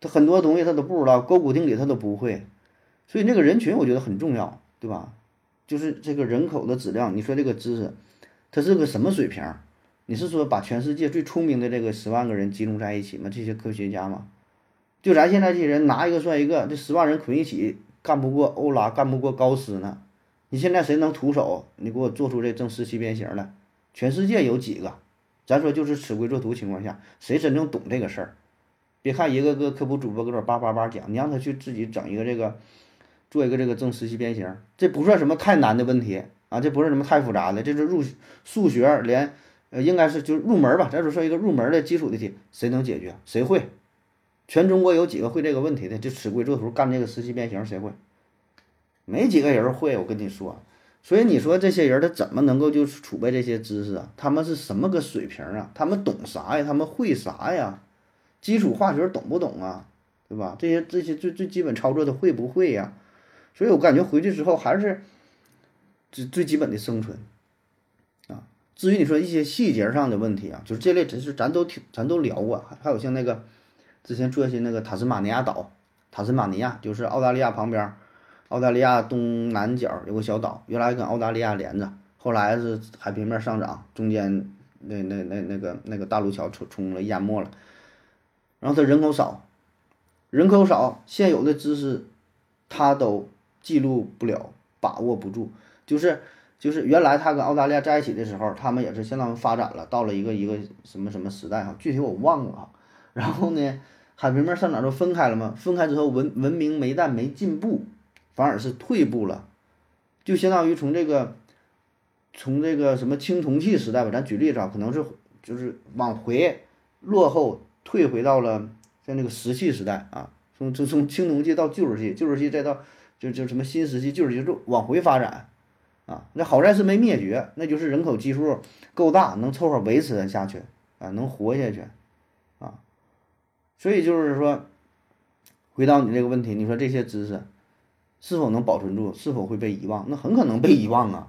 他很多东西他都不知道，勾股定理他都不会，所以那个人群我觉得很重要，对吧？就是这个人口的质量，你说这个知识，它是个什么水平？你是说把全世界最聪明的这个十万个人集中在一起吗？这些科学家吗？就咱现在这些人拿一个算一个，这十万人捆一起，干不过欧拉，干不过高斯呢。你现在谁能徒手？你给我做出这正十七边形来？全世界有几个？咱说就是吃亏做图情况下，谁真正懂这个事儿？别看一个个科普主播搁这叭叭叭讲，你让他去自己整一个这个，做一个这个正十七边形，这不算什么太难的问题啊，这不是什么太复杂的，这是入数学连呃应该是就入门吧，咱说说一个入门的基础的题，谁能解决？谁会？全中国有几个会这个问题的？就吃龟做图干这个十七边形，谁会？没几个人会。我跟你说，所以你说这些人他怎么能够就储备这些知识啊？他们是什么个水平啊？他们懂啥呀？他们会啥呀？基础化学懂不懂啊？对吧？这些这些最最基本操作的会不会呀？所以我感觉回去之后还是最最基本的生存啊。至于你说一些细节上的问题啊，就是这类知识咱都挺咱都聊过，还有像那个。之前做一些那个塔斯马尼亚岛，塔斯马尼亚就是澳大利亚旁边，澳大利亚东南角有个小岛，原来跟澳大利亚连着，后来是海平面上涨，中间那那那那个那个大陆桥冲冲了淹没了，然后它人口少，人口少，现有的知识它都记录不了，把握不住，就是就是原来他跟澳大利亚在一起的时候，他们也是相当于发展了，到了一个一个什么什么时代哈，具体我忘了哈，然后呢？海平面上涨都分开了嘛？分开之后，文文明没但没进步，反而是退步了，就相当于从这个，从这个什么青铜器时代吧，咱举例子啊，可能是就是往回落后退回到了像那个石器时代啊，从从从青铜器到旧石器，旧石器再到就就什么新石器，旧石器就往回发展啊。那好在是没灭绝，那就是人口基数够大，能凑合维持下去啊，能活下去啊。所以就是说，回到你这个问题，你说这些知识是否能保存住，是否会被遗忘？那很可能被遗忘啊。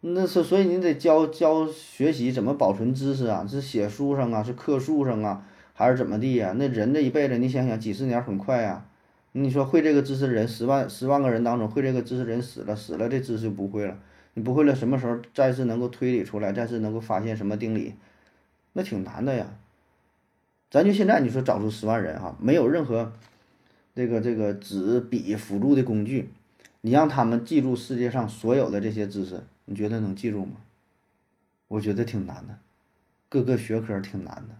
那是所以你得教教学习怎么保存知识啊？是写书上啊，是刻书上啊，还是怎么地呀？那人这一辈子，你想想，几十年很快呀。你说会这个知识的人，十万十万个人当中会这个知识人死了，死了这知识就不会了。你不会了，什么时候再次能够推理出来，再次能够发现什么定理？那挺难的呀。咱就现在你说找出十万人哈，没有任何这个这个纸笔辅助的工具，你让他们记住世界上所有的这些知识，你觉得能记住吗？我觉得挺难的，各个学科挺难的，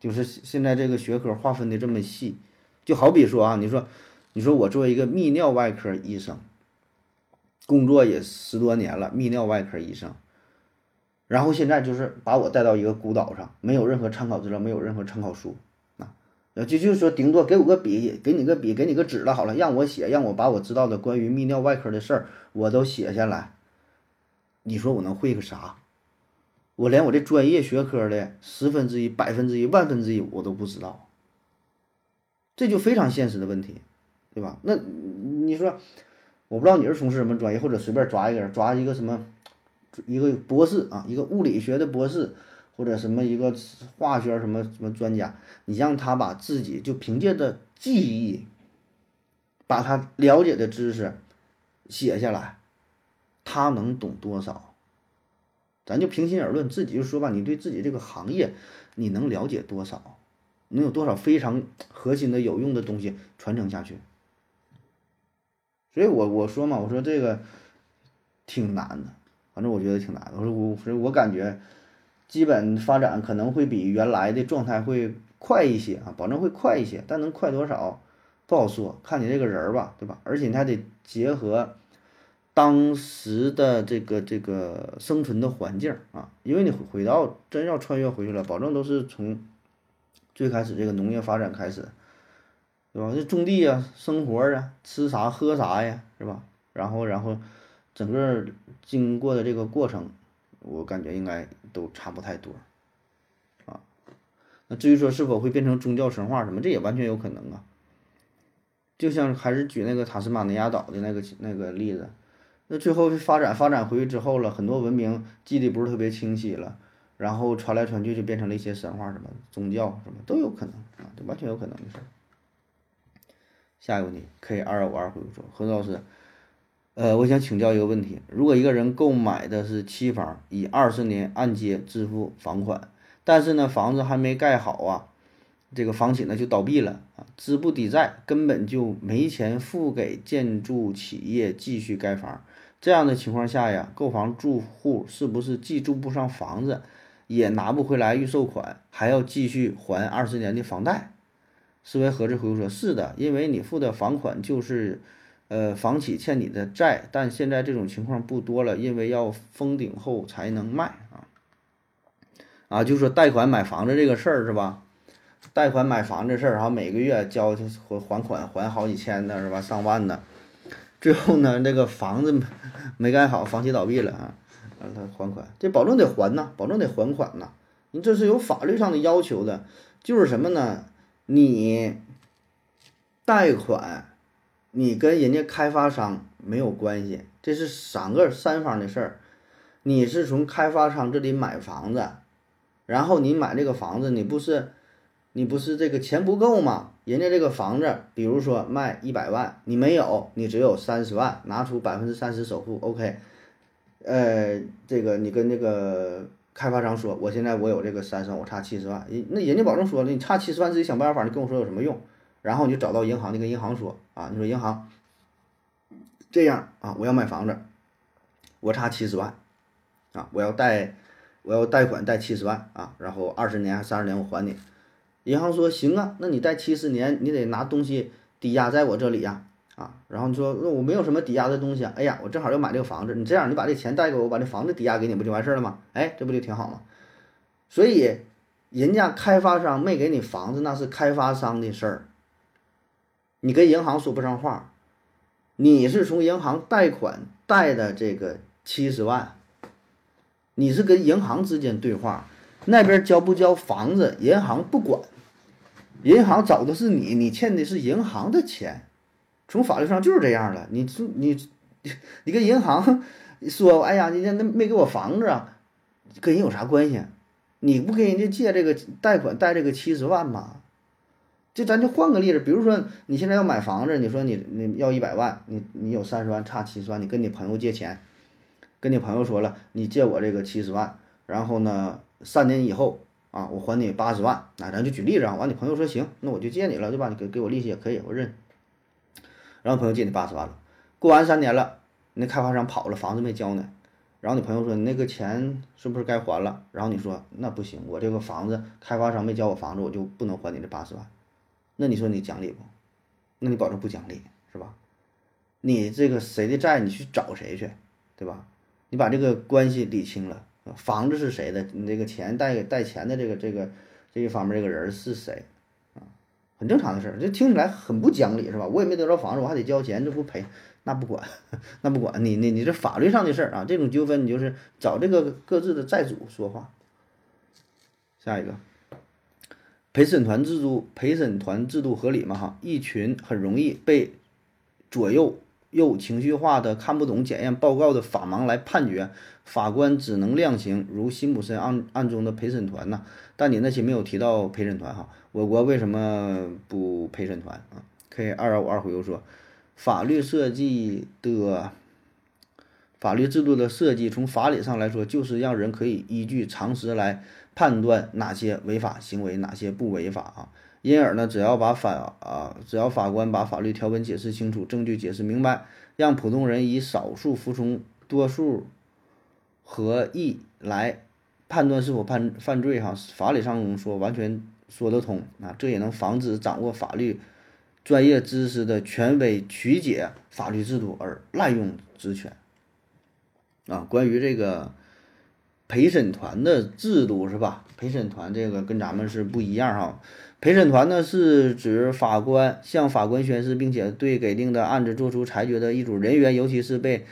就是现在这个学科划分的这么细，就好比说啊，你说你说我作为一个泌尿外科医生，工作也十多年了，泌尿外科医生。然后现在就是把我带到一个孤岛上，没有任何参考资料，没有任何参考书，啊，就就是说顶多给我个笔，给你个笔，给你个纸了，好了，让我写，让我把我知道的关于泌尿外科的事儿我都写下来。你说我能会个啥？我连我这专业学科的十分之一、百分之一、万分之一我都不知道，这就非常现实的问题，对吧？那你说，我不知道你是从事什么专业，或者随便抓一个人，抓一个什么？一个博士啊，一个物理学的博士，或者什么一个化学什么什么专家，你让他把自己就凭借着记忆，把他了解的知识写下来，他能懂多少？咱就平心而论，自己就说吧，你对自己这个行业，你能了解多少？能有多少非常核心的有用的东西传承下去？所以我我说嘛，我说这个挺难的。反正我觉得挺难的，我说我，所以我感觉基本发展可能会比原来的状态会快一些啊，保证会快一些，但能快多少不好说，看你这个人儿吧，对吧？而且你还得结合当时的这个这个生存的环境啊，因为你回到真要穿越回去了，保证都是从最开始这个农业发展开始，对吧？这种地啊，生活啊，吃啥喝啥呀，是吧？然后然后。整个经过的这个过程，我感觉应该都差不太多，啊，那至于说是否会变成宗教神话什么，这也完全有可能啊。就像还是举那个塔斯马尼亚岛的那个那个例子，那最后发展发展回去之后了，很多文明记得不是特别清晰了，然后传来传去就变成了一些神话什么宗教什么都有可能啊，这完全有可能的事儿。下一个问题，K 二五二回复说，何老师。呃，我想请教一个问题：如果一个人购买的是期房，以二十年按揭支付房款，但是呢，房子还没盖好啊，这个房企呢就倒闭了啊，资不抵债，根本就没钱付给建筑企业继续盖房。这样的情况下呀，购房住户是不是既住不上房子，也拿不回来预售款，还要继续还二十年的房贷？思维盒子回复说：“是的，因为你付的房款就是，呃，房企欠你的债。但现在这种情况不多了，因为要封顶后才能卖啊。啊，就说贷款买房子这个事儿是吧？贷款买房子事儿，然后每个月交还还款还好几千的是吧？上万的，最后呢，那个房子没盖好，房企倒闭了啊，让他还款，这保证得还呐，保证得还款呐。你这是有法律上的要求的，就是什么呢？”你贷款，你跟人家开发商没有关系，这是三个三方的事儿。你是从开发商这里买房子，然后你买这个房子，你不是你不是这个钱不够吗？人家这个房子，比如说卖一百万，你没有，你只有三十万，拿出百分之三十首付，OK。呃，这个你跟那个。开发商说：“我现在我有这个三十万，我差七十万。人那人家保证说了，你差七十万自己想办法，你跟我说有什么用？然后你就找到银行，你跟银行说啊，你说银行这样啊，我要买房子，我差七十万啊，我要贷，我要贷款贷七十万啊，然后二十年还三十年我还你。银行说行啊，那你贷七十年，你得拿东西抵押在我这里呀。”啊，然后你说那我没有什么抵押的东西啊，哎呀，我正好要买这个房子，你这样你把这钱贷给我，我把这房子抵押给你，不就完事儿了吗？哎，这不就挺好吗？所以人家开发商没给你房子，那是开发商的事儿，你跟银行说不上话。你是从银行贷款贷的这个七十万，你是跟银行之间对话，那边交不交房子，银行不管，银行找的是你，你欠的是银行的钱。从法律上就是这样了，你你，你跟银行 说，哎呀，人家那没给我房子啊，跟人有啥关系？你不跟人家借这个贷款贷这个七十万吗？就咱就换个例子，比如说你现在要买房子，你说你你要一百万，你你有三十万差七十万，你跟你朋友借钱，跟你朋友说了，你借我这个七十万，然后呢，三年以后啊，我还你八十万，那咱就举例子啊，完你朋友说行，那我就借你了，对吧？你给给我利息也可以，我认。然后朋友借你八十万了，过完三年了，那开发商跑了，房子没交呢。然后你朋友说你那个钱是不是该还了？然后你说那不行，我这个房子开发商没交我房子，我就不能还你这八十万。那你说你讲理不？那你保证不讲理是吧？你这个谁的债你去找谁去，对吧？你把这个关系理清了，房子是谁的？你这个钱贷贷钱的这个这个这一方面这个人是谁啊？很正常的事儿，这听起来很不讲理，是吧？我也没得着房子，我还得交钱，这不赔？那不管，那不管你，你你这法律上的事儿啊，这种纠纷你就是找这个各自的债主说话。下一个，陪审团制度，陪审团制度合理吗？哈，一群很容易被左右又情绪化的看不懂检验报告的法盲来判决，法官只能量刑，如辛普森案案中的陪审团呐。但你那期没有提到陪审团哈。我国为什么不陪审团啊？K 二幺五二回复说，法律设计的法律制度的设计，从法理上来说，就是让人可以依据常识来判断哪些违法行为，哪些不违法啊。因而呢，只要把法啊，只要法官把法律条文解释清楚，证据解释明白，让普通人以少数服从多数合意来判断是否判犯罪哈。法理上说完全。说得通啊，这也能防止掌握法律专业知识的权威曲解法律制度而滥用职权啊。关于这个陪审团的制度是吧？陪审团这个跟咱们是不一样哈。陪审团呢是指法官向法官宣誓，并且对给定的案子作出裁决的一组人员，尤其是被。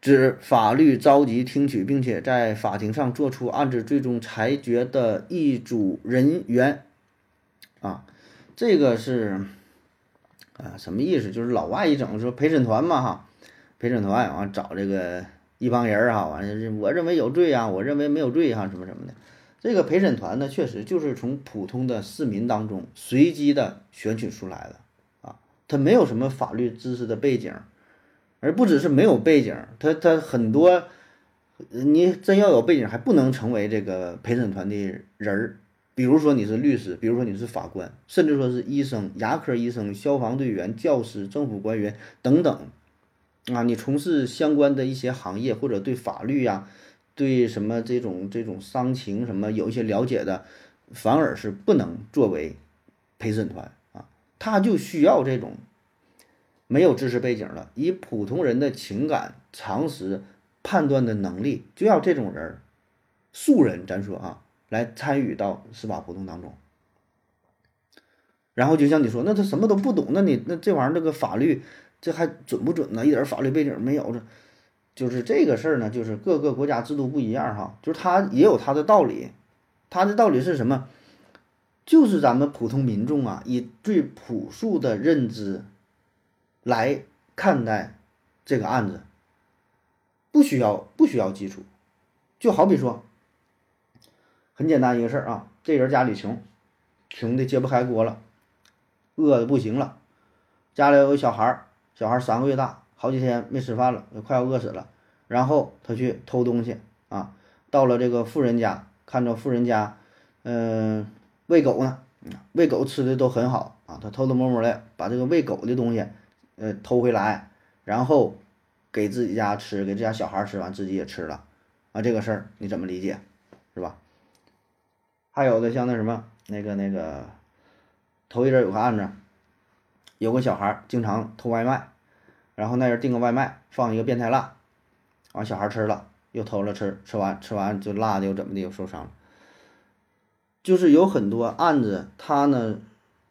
指法律召集听取，并且在法庭上作出案子最终裁决的一组人员，啊，这个是啊什么意思？就是老外一整说陪审团嘛哈，陪审团完找这个一帮人儿哈，完了我认为有罪啊，我认为没有罪哈，什么什么的。这个陪审团呢，确实就是从普通的市民当中随机的选取出来的啊，他没有什么法律知识的背景。而不只是没有背景，他他很多，你真要有背景，还不能成为这个陪审团的人儿比如说你是律师，比如说你是法官，甚至说是医生、牙科医生、消防队员、教师、政府官员等等，啊，你从事相关的一些行业或者对法律呀、对什么这种这种伤情什么有一些了解的，反而是不能作为陪审团啊，他就需要这种没有知识背景的，以普通人的情感常识判断的能力，就要这种人，素人咱说啊。来参与到司法活动当中，然后就像你说，那他什么都不懂，那你那这玩意儿这个法律这还准不准呢？一点法律背景没有，这就是这个事儿呢，就是各个国家制度不一样哈，就是他也有他的道理，他的道理是什么？就是咱们普通民众啊，以最朴素的认知来看待这个案子，不需要不需要基础，就好比说。很简单一个事儿啊，这人家里穷，穷的揭不开锅了，饿的不行了，家里有个小孩儿，小孩三个月大，好几天没吃饭了，快要饿死了。然后他去偷东西啊，到了这个富人家，看着富人家，嗯，喂狗呢，喂狗吃的都很好啊，他偷偷摸摸的把这个喂狗的东西，呃，偷回来，然后给自己家吃，给这家小孩吃完，自己也吃了，啊，这个事儿你怎么理解，是吧？还有的像那什么，那个那个，头一阵有个案子，有个小孩经常偷外卖，然后那人订个外卖放一个变态辣，完小孩吃了又偷了吃，吃完吃完就辣的又怎么的又受伤了。就是有很多案子，他呢，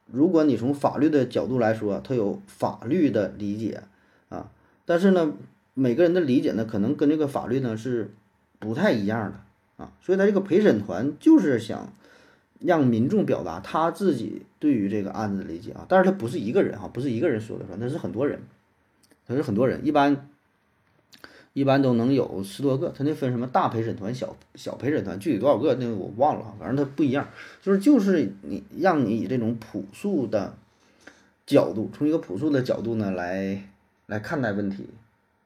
如果你从法律的角度来说，他有法律的理解啊，但是呢，每个人的理解呢，可能跟这个法律呢是不太一样的。啊，所以他这个陪审团就是想让民众表达他自己对于这个案子的理解啊，但是他不是一个人哈，不是一个人说的算，那是很多人，他是很多人，一般一般都能有十多个，他那分什么大陪审团、小小陪审团，具体多少个那我忘了，反正他不一样，就是就是你让你以这种朴素的角度，从一个朴素的角度呢来来看待问题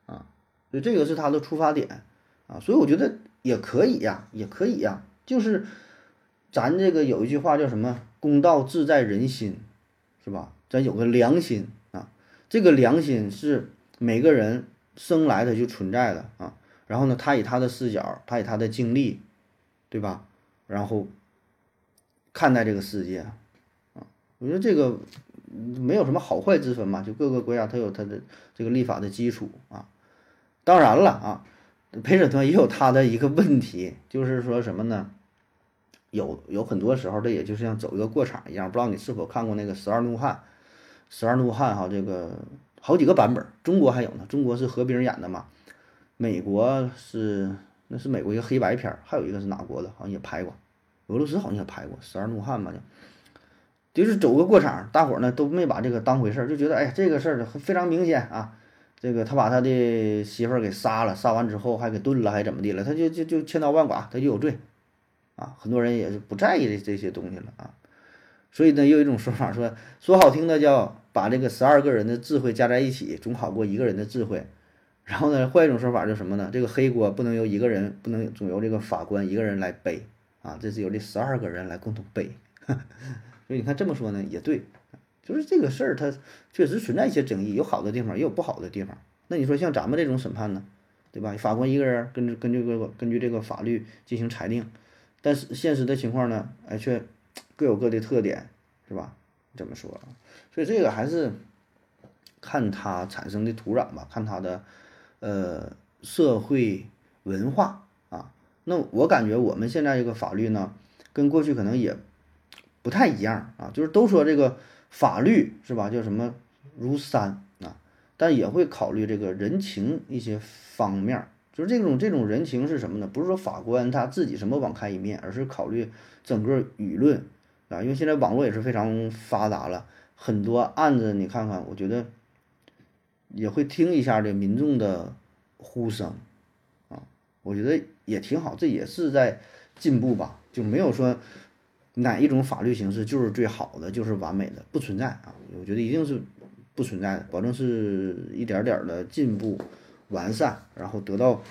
啊，所以这个是他的出发点啊，所以我觉得。也可以呀，也可以呀，就是咱这个有一句话叫什么“公道自在人心”，是吧？咱有个良心啊，这个良心是每个人生来的就存在的啊。然后呢，他以他的视角，他以他的经历，对吧？然后看待这个世界啊，我觉得这个没有什么好坏之分嘛，就各个国家它有它的这个立法的基础啊。当然了啊。陪审团也有他的一个问题，就是说什么呢？有有很多时候，这也就是像走一个过场一样。不知道你是否看过那个《十二怒汉》？《十二怒汉》哈，这个好几个版本，中国还有呢。中国是何冰演的嘛？美国是那是美国一个黑白片，还有一个是哪国的？好像也拍过。俄罗斯好像也拍过《十二怒汉》嘛，就就是走个过场，大伙儿呢都没把这个当回事儿，就觉得哎呀，这个事儿非常明显啊。这个他把他的媳妇儿给杀了，杀完之后还给炖了，还怎么的了？他就就就千刀万剐，他就有罪，啊，很多人也是不在意这这些东西了啊。所以呢，有一种说法说，说好听的叫把这个十二个人的智慧加在一起，总好过一个人的智慧。然后呢，换一种说法就是什么呢？这个黑锅不能由一个人，不能总由这个法官一个人来背啊，这是由这十二个人来共同背。所以你看这么说呢，也对。就是这个事儿，它确实存在一些争议，有好的地方，也有不好的地方。那你说像咱们这种审判呢，对吧？法官一个人根据根据这个根据这个法律进行裁定，但是现实的情况呢，哎，却各有各的特点，是吧？这么说，所以这个还是看它产生的土壤吧，看它的呃社会文化啊。那我感觉我们现在这个法律呢，跟过去可能也不太一样啊，就是都说这个。法律是吧？叫什么如山啊？但也会考虑这个人情一些方面，就是这种这种人情是什么呢？不是说法官他自己什么网开一面，而是考虑整个舆论啊。因为现在网络也是非常发达了，很多案子你看看，我觉得也会听一下这民众的呼声啊，我觉得也挺好，这也是在进步吧，就没有说。哪一种法律形式就是最好的，就是完美的，不存在啊！我觉得一定是不存在的，保证是一点点的进步、完善，然后得到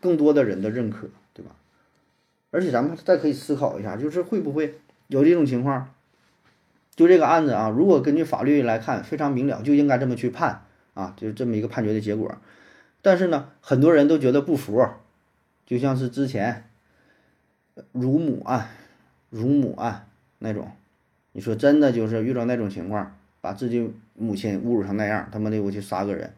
更多的人的认可，对吧？而且咱们再可以思考一下，就是会不会有这种情况？就这个案子啊，如果根据法律来看，非常明了，就应该这么去判啊，就是这么一个判决的结果。但是呢，很多人都觉得不服，就像是之前乳母案、乳母案那种，你说真的就是遇到那种情况，把自己母亲侮辱成那样，他妈的我去杀个人，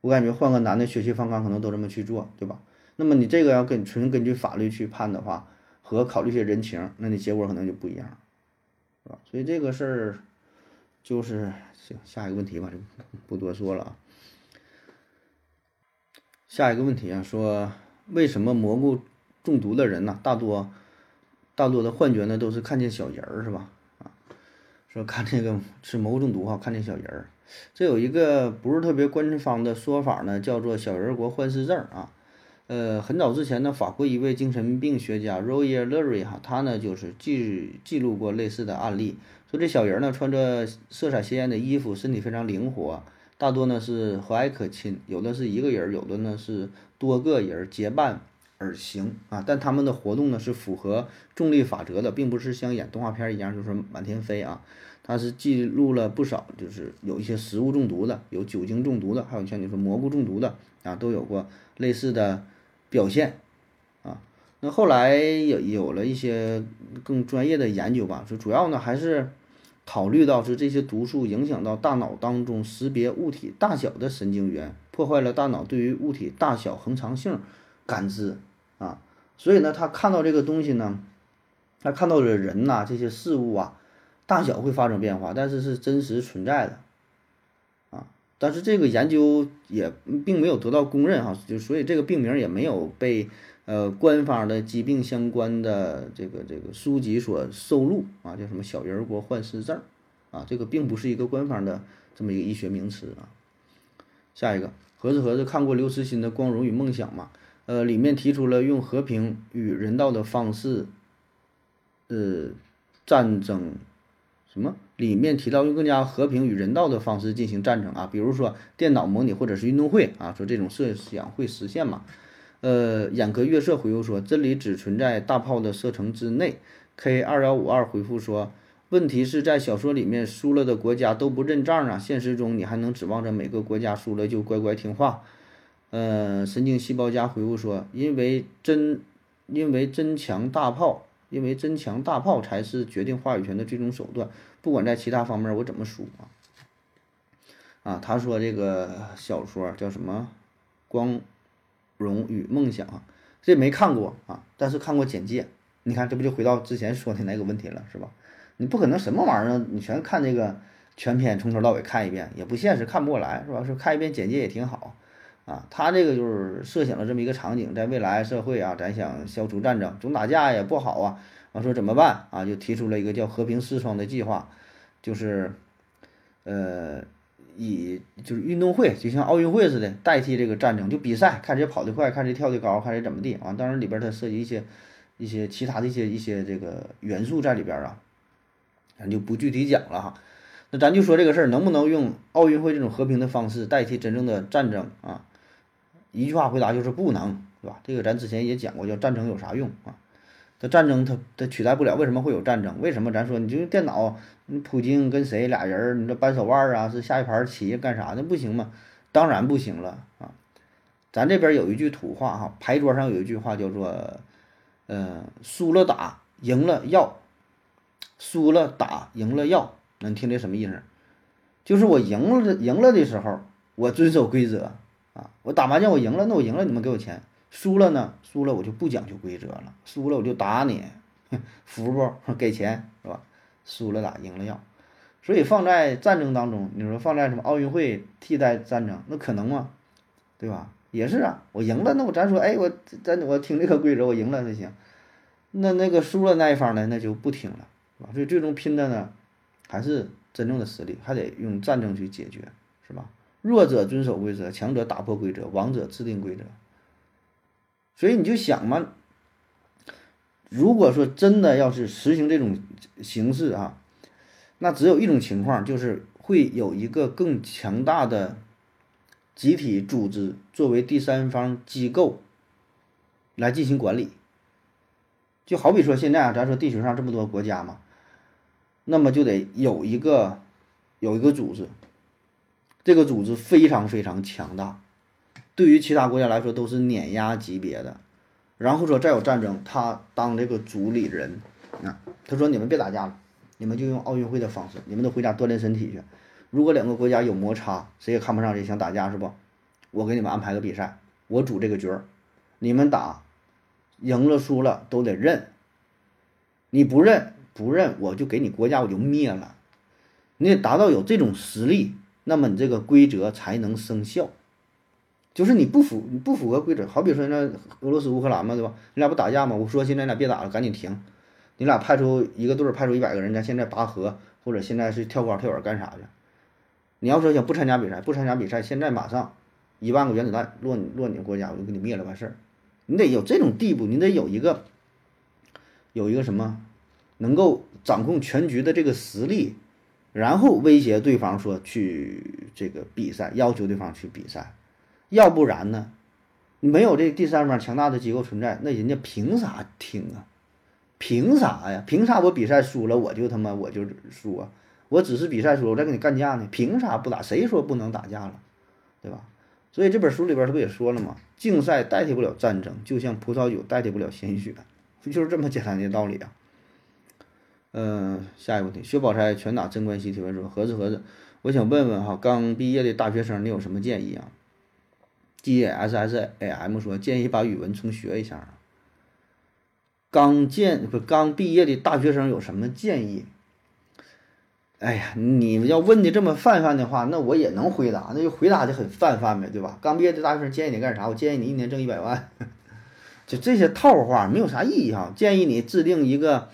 我感觉换个男的血气方刚，可能都这么去做，对吧？那么你这个要根纯根据法律去判的话，和考虑一些人情，那你结果可能就不一样。是吧？所以这个事儿就是行，下一个问题吧，就不多说了啊。下一个问题啊，说为什么蘑菇中毒的人呢，大多大多的幻觉呢都是看见小人儿，是吧？啊，说看这个吃蘑菇中毒哈，看见小人儿，这有一个不是特别官方的说法呢，叫做小人国幻视症啊。呃，很早之前呢，法国一位精神病学家 Royer Lurie 哈，他呢就是记记录过类似的案例，说这小人呢穿着色彩鲜艳的衣服，身体非常灵活，大多呢是和蔼可亲，有的是一个人，有的呢是多个人结伴而行啊。但他们的活动呢是符合重力法则的，并不是像演动画片一样就是满天飞啊。他是记录了不少，就是有一些食物中毒的，有酒精中毒的，还有像你说蘑菇中毒的啊，都有过类似的。表现，啊，那后来有有了一些更专业的研究吧，就主要呢还是考虑到是这些毒素影响到大脑当中识别物体大小的神经元，破坏了大脑对于物体大小恒常性感知啊，所以呢，他看到这个东西呢，他看到的人呐这些事物啊，大小会发生变化，但是是真实存在的。但是这个研究也并没有得到公认哈，就所以这个病名也没有被呃官方的疾病相关的这个这个书籍所收录啊，叫什么小人国幻视症啊，这个并不是一个官方的这么一个医学名词啊。下一个，盒子盒子看过刘慈欣的《光荣与梦想》吗？呃，里面提出了用和平与人道的方式，呃，战争。什么？里面提到用更加和平与人道的方式进行战争啊，比如说电脑模拟或者是运动会啊，说这种设想会实现吗？呃，眼科月色回复说，真理只存在大炮的射程之内。K 二幺五二回复说，问题是在小说里面输了的国家都不认账啊，现实中你还能指望着每个国家输了就乖乖听话？呃，神经细胞家回复说，因为真因为真强大炮。因为真强大炮才是决定话语权的最终手段，不管在其他方面我怎么输啊啊！他说这个小说叫什么《光荣与梦想》啊，这没看过啊，但是看过简介。你看，这不就回到之前说的那个问题了，是吧？你不可能什么玩意儿你全看这个全篇从头到尾看一遍，也不现实，看不过来，是吧？说看一遍简介也挺好。啊，他这个就是设想了这么一个场景，在未来社会啊，咱想消除战争，总打架也不好啊。完说怎么办啊？就提出了一个叫“和平四双”的计划，就是，呃，以就是运动会，就像奥运会似的，代替这个战争，就比赛，看谁跑得快，看谁跳得高，看谁怎么地啊。当然里边它涉及一些一些其他的一些一些这个元素在里边啊，咱就不具体讲了哈。那咱就说这个事儿能不能用奥运会这种和平的方式代替真正的战争啊？一句话回答就是不能，对吧？这个咱之前也讲过，叫战争有啥用啊？它战争它它取代不了，为什么会有战争？为什么咱说你就用电脑，你普京跟谁俩人儿，你这扳手腕啊，是下一盘棋干啥的？不行吗？当然不行了啊！咱这边有一句土话哈，牌桌上有一句话叫做，呃，输了打，赢了要，输了打，赢了要，能听这什么意思？就是我赢了赢了的时候，我遵守规则。啊，我打麻将我赢了，那我赢了你们给我钱；输了呢，输了我就不讲究规则了，输了我就打你，服不？给钱是吧？输了打，赢了要。所以放在战争当中，你说放在什么奥运会替代战争，那可能吗？对吧？也是啊，我赢了，那我咱说，哎，我咱我听这个规则，我赢了才行。那那个输了那一方呢，那就不听了，是吧？所以最终拼的呢，还是真正的实力，还得用战争去解决，是吧？弱者遵守规则，强者打破规则，王者制定规则。所以你就想嘛，如果说真的要是实行这种形式啊，那只有一种情况，就是会有一个更强大的集体组织作为第三方机构来进行管理。就好比说现在啊，咱说地球上这么多国家嘛，那么就得有一个有一个组织，这个组织非常非常强大，对于其他国家来说都是碾压级别的。然后说再有战争，他当这个主理人啊，他说你们别打架了，你们就用奥运会的方式，你们都回家锻炼身体去。如果两个国家有摩擦，谁也看不上谁，想打架是不？我给你们安排个比赛，我主这个角儿，你们打，赢了输了都得认。你不认不认，我就给你国家我就灭了。你得达到有这种实力，那么你这个规则才能生效。就是你不符你不符合规则，好比说那俄罗斯乌克兰嘛，对吧？你俩不打架吗？我说现在你俩别打了，赶紧停。你俩派出一个队，派出一百个人，咱现在拔河，或者现在是跳高跳远干啥去？你要说想不参加比赛，不参加比赛，现在马上一万个原子弹落你落你国家，我就给你灭了完事儿。你得有这种地步，你得有一个有一个什么能够掌控全局的这个实力，然后威胁对方说去这个比赛，要求对方去比赛。要不然呢？没有这第三方强大的机构存在，那人家凭啥听啊？凭啥呀？凭啥我比赛输了我就他妈我就输啊？我只是比赛输了，我再跟你干架呢？凭啥不打？谁说不能打架了？对吧？所以这本书里边他不也说了吗？竞赛代替不了战争，就像葡萄酒代替不了鲜血，就是这么简单的道理啊。嗯，下一个问题，薛宝钗拳打镇关西提问说：何子何子，我想问问哈，刚毕业的大学生，你有什么建议啊？G S S A M 说建议把语文重学一下。刚建不刚毕业的大学生有什么建议？哎呀，你们要问的这么泛泛的话，那我也能回答，那就回答的很泛泛呗，对吧？刚毕业的大学生建议你干啥？我建议你一年挣一百万，就这些套话没有啥意义哈。建议你制定一个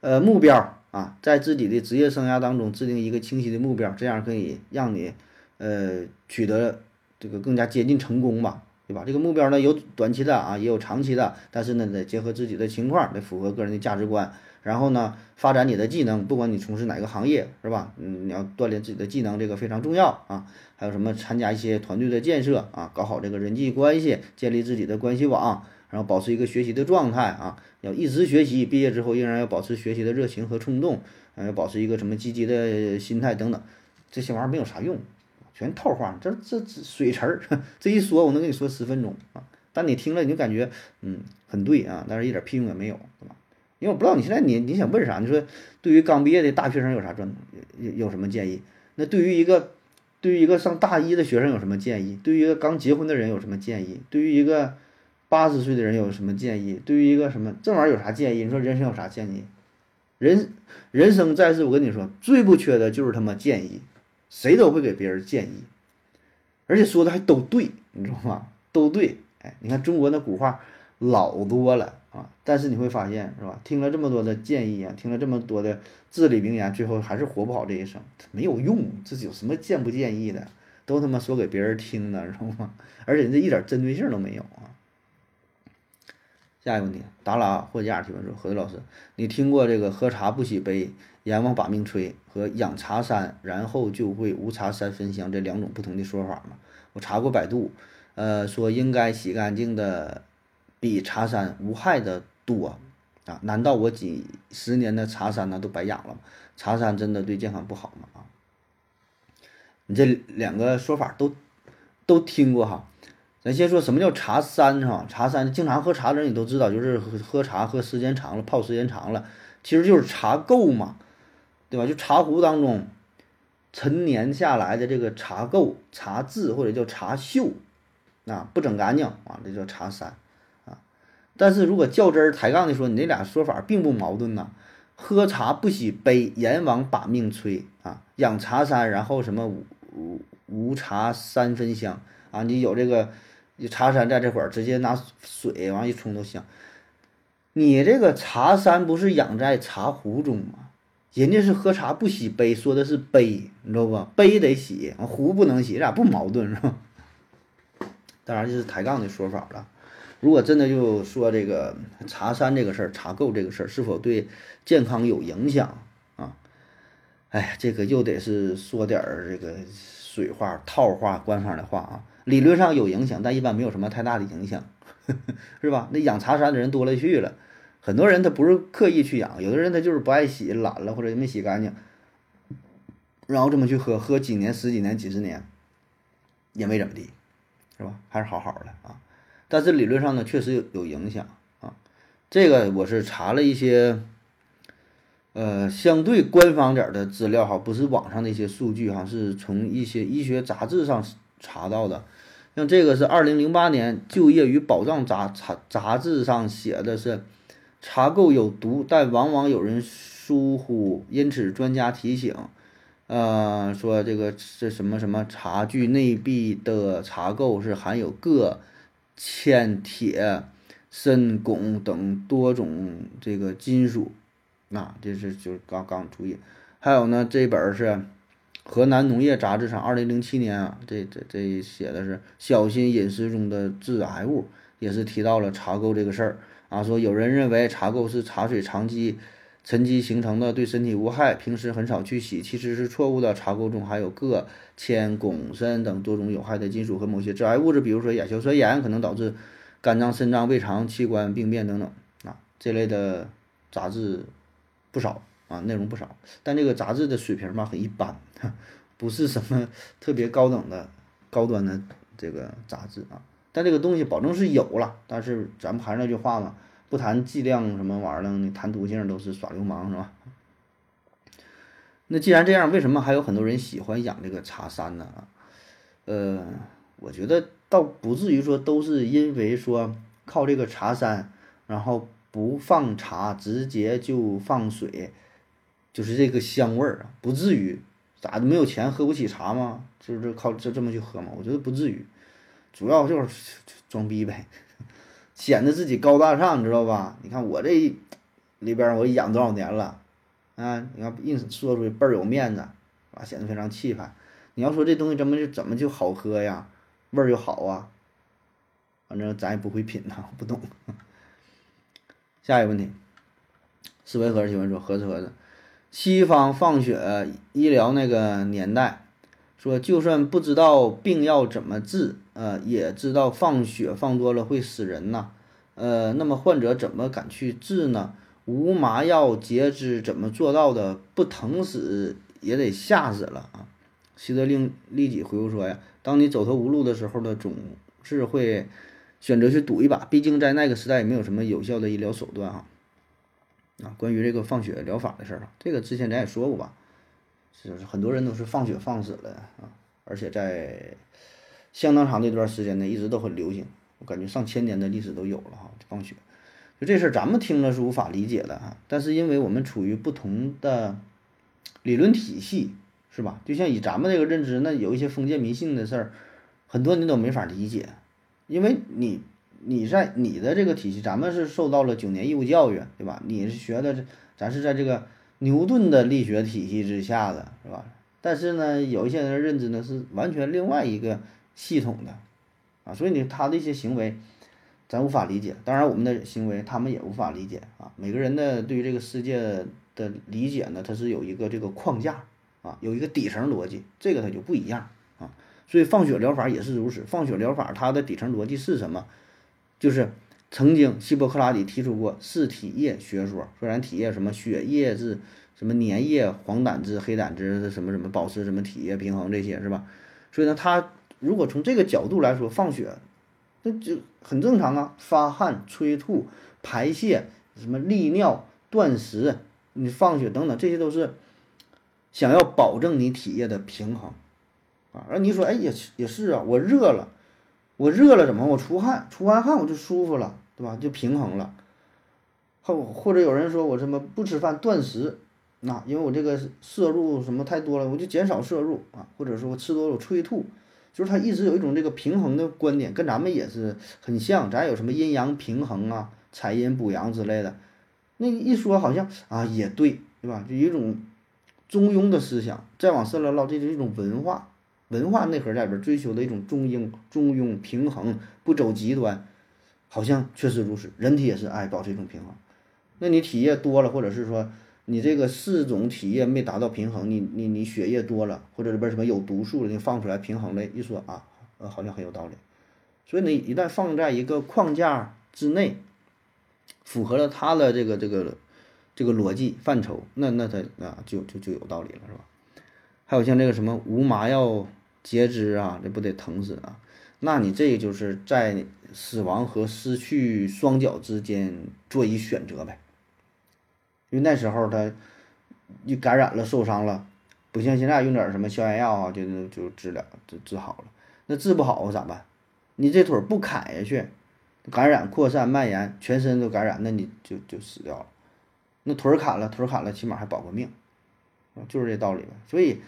呃目标啊，在自己的职业生涯当中制定一个清晰的目标，这样可以让你呃取得。这个更加接近成功吧，对吧？这个目标呢有短期的啊，也有长期的，但是呢得结合自己的情况，得符合个人的价值观。然后呢，发展你的技能，不管你从事哪个行业，是吧？嗯，你要锻炼自己的技能，这个非常重要啊。还有什么参加一些团队的建设啊，搞好这个人际关系，建立自己的关系网，然后保持一个学习的状态啊，要一直学习，毕业之后依然要保持学习的热情和冲动，呃，要保持一个什么积极的心态等等，这些玩意儿没有啥用。全套话，这这这水词儿，这一说，我能跟你说十分钟啊！但你听了，你就感觉嗯很对啊，但是一点屁用也没有，对吧？因为我不知道你现在你你想问啥？你说对于刚毕业的大学生有啥专有有什么建议？那对于一个对于一个上大一的学生有什么建议？对于一个刚结婚的人有什么建议？对于一个八十岁的人有什么建议？对于一个什么这玩意儿有啥建议？你说人生有啥建议？人人生在世，我跟你说，最不缺的就是他妈建议。谁都会给别人建议，而且说的还都对，你知道吗？都对。哎，你看中国那古话老多了啊，但是你会发现，是吧？听了这么多的建议啊，听了这么多的至理名言，最后还是活不好这一生，没有用。这有什么建不建议的？都他妈说给别人听的，知道吗？而且这一点针对性都没有啊。下一个问题，达拉霍加尔提问说：何老师，你听过这个喝茶不洗杯？阎王把命催和养茶山，然后就会无茶三分香这两种不同的说法吗？我查过百度，呃，说应该洗干净的比茶山无害的多啊？难道我几十年的茶山呢都白养了吗？茶山真的对健康不好吗？啊？你这两个说法都都听过哈？咱先说什么叫茶山哈？茶山经常喝茶的人你都知道，就是喝茶喝时间长了，泡时间长了，其实就是茶垢嘛。对吧？就茶壶当中陈年下来的这个茶垢、茶渍或者叫茶锈，啊，不整干净啊，这叫茶山啊。但是如果较真儿抬杠的说，你这俩说法并不矛盾呐。喝茶不洗杯，阎王把命催啊；养茶山，然后什么无无茶三分香啊。你有这个你茶山在这块儿，直接拿水往一冲都香。你这个茶山不是养在茶壶中吗？人家是喝茶不洗杯，说的是杯，你知道不？杯得洗，壶不能洗，这俩不矛盾是吧？当然这是抬杠的说法了。如果真的就说这个茶山这个事儿、茶垢这个事儿是否对健康有影响啊？哎，这个又得是说点儿这个水话、套话、官方的话啊。理论上有影响，但一般没有什么太大的影响，呵 呵是吧？那养茶山的人多了去了。很多人他不是刻意去养，有的人他就是不爱洗，懒了或者没洗干净，然后这么去喝，喝几年、十几年、几十年，也没怎么地，是吧？还是好好的啊。但是理论上呢，确实有有影响啊。这个我是查了一些，呃，相对官方点的资料哈，不是网上的一些数据哈，是从一些医学杂志上查到的。像这个是二零零八年《就业与保障杂杂杂志》上写的是，茶垢有毒，但往往有人疏忽，因此专家提醒，呃，说这个这什么什么茶具内壁的茶垢是含有铬、铅、铁、砷、汞等多种这个金属，那这是就是刚刚注意，还有呢，这本是。河南农业杂志上，二零零七年啊，这这这写的是小心饮食中的致癌物，也是提到了茶垢这个事儿啊。说有人认为茶垢是茶水长期沉积形成的，对身体无害，平时很少去洗，其实是错误的。茶垢中含有铬、铅、汞、砷等多种有害的金属和某些致癌物质，比如说亚硝酸盐，可能导致肝脏、肾脏、胃肠器官病变等等啊。这类的杂志不少。啊，内容不少，但这个杂志的水平吧很一般，不是什么 特别高等的、高端的这个杂志啊。但这个东西保证是有了，但是咱们还是那句话嘛，不谈剂量什么玩意儿了，你谈毒性都是耍流氓是吧？那既然这样，为什么还有很多人喜欢养这个茶山呢？呃，我觉得倒不至于说都是因为说靠这个茶山，然后不放茶，直接就放水。就是这个香味儿啊，不至于，咋的没有钱喝不起茶吗？就是靠这这么去喝吗？我觉得不至于，主要就是 装逼呗，显得自己高大上，你知道吧？你看我这里边我养多少年了，啊，你看硬说出去倍儿有面子，啊，显得非常气派。你要说这东西怎么就怎么就好喝呀，味儿又好啊，反正咱也不会品呐，不懂。下一个问题，思维盒子提问说：盒子盒子。西方放血医疗那个年代，说就算不知道病要怎么治，呃，也知道放血放多了会死人呐，呃，那么患者怎么敢去治呢？无麻药截肢怎么做到的？不疼死也得吓死了啊！希德令立即回复说呀：“当你走投无路的时候呢，总是会选择去赌一把，毕竟在那个时代也没有什么有效的医疗手段啊。”啊，关于这个放血疗法的事儿啊，这个之前咱也说过吧，就是很多人都是放血放死了啊，而且在相当长的一段时间内一直都很流行，我感觉上千年的历史都有了哈，放血，就这事儿咱们听了是无法理解的哈，但是因为我们处于不同的理论体系，是吧？就像以咱们这个认知，那有一些封建迷信的事儿，很多人都没法理解，因为你。你在你的这个体系，咱们是受到了九年义务教育，对吧？你是学的，咱是在这个牛顿的力学体系之下的，是吧？但是呢，有一些人认知呢是完全另外一个系统的，啊，所以呢他的一些行为，咱无法理解。当然，我们的行为他们也无法理解啊。每个人的对于这个世界的理解呢，它是有一个这个框架啊，有一个底层逻辑，这个它就不一样啊。所以放血疗法也是如此，放血疗法它的底层逻辑是什么？就是曾经希波克拉底提出过四体液学说，说咱体液什么血液质、什么粘液、黄胆汁、黑胆汁什么什么保持什么体液平衡这些是吧？所以呢，他如果从这个角度来说，放血那就很正常啊，发汗、催吐、排泄、什么利尿、断食，你放血等等，这些都是想要保证你体液的平衡啊。而你说，哎，也也是啊，我热了。我热了怎么？我出汗，出完汗我就舒服了，对吧？就平衡了。或或者有人说我什么不吃饭断食，那因为我这个摄入什么太多了，我就减少摄入啊。或者说我吃多了我催吐，就是他一直有一种这个平衡的观点，跟咱们也是很像。咱有什么阴阳平衡啊、采阴补阳之类的，那一说好像啊也对，对吧？就有一种中庸的思想。再往深了唠，这是一种文化。文化内核在里边追求的一种中庸、中庸平衡，不走极端，好像确实如此。人体也是爱保持一种平衡。那你体液多了，或者是说你这个四种体液没达到平衡，你你你血液多了，或者里边什么有毒素了，你放出来平衡了，一说啊，呃，好像很有道理。所以你一旦放在一个框架之内，符合了他的这个这个这个逻辑范畴，那那他啊就就就有道理了，是吧？还有像这个什么无麻药截肢啊，这不得疼死啊？那你这个就是在死亡和失去双脚之间做一选择呗。因为那时候他一感染了受伤了，不像现在用点什么消炎药啊，就就治疗就治好了。那治不好咋办？你这腿不砍下去，感染扩散蔓延，全身都感染，那你就就死掉了。那腿砍了，腿砍了，起码还保个命，就是这道理呗。所以，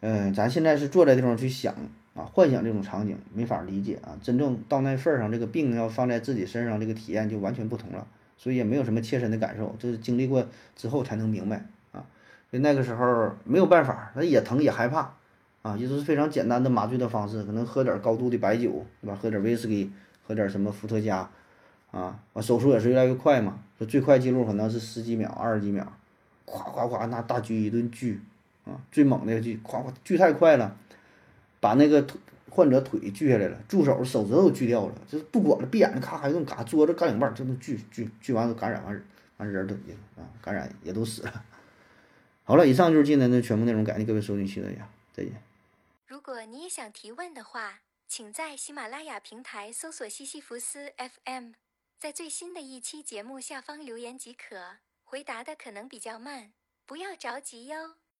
嗯，咱现在是坐在地方去想啊，幻想这种场景，没法理解啊。真正到那份儿上，这个病要放在自己身上，这个体验就完全不同了。所以也没有什么切身的感受，这是经历过之后才能明白啊。所以那个时候没有办法，他也疼也害怕啊，也就是非常简单的麻醉的方式，可能喝点高度的白酒，对吧？喝点威士忌，喝点什么伏特加，啊，完手术也是越来越快嘛，说最快记录可能是十几秒、二十几秒，咵咵咵那大锯一顿锯最猛的锯，咵咵锯太快了，把那个腿患者腿锯下来了，助手手指头都锯掉了，就是不管了，闭眼睛咔咔一顿嘎，桌子、钢影棒，这都锯锯锯完都感染完，完人都也啊感染也都死了。好了，以上就是今天的全部内容，感谢各位收听，谢谢大家，再见。如果你也想提问的话，请在喜马拉雅平台搜索西西弗斯 FM，在最新的一期节目下方留言即可。回答的可能比较慢，不要着急哟。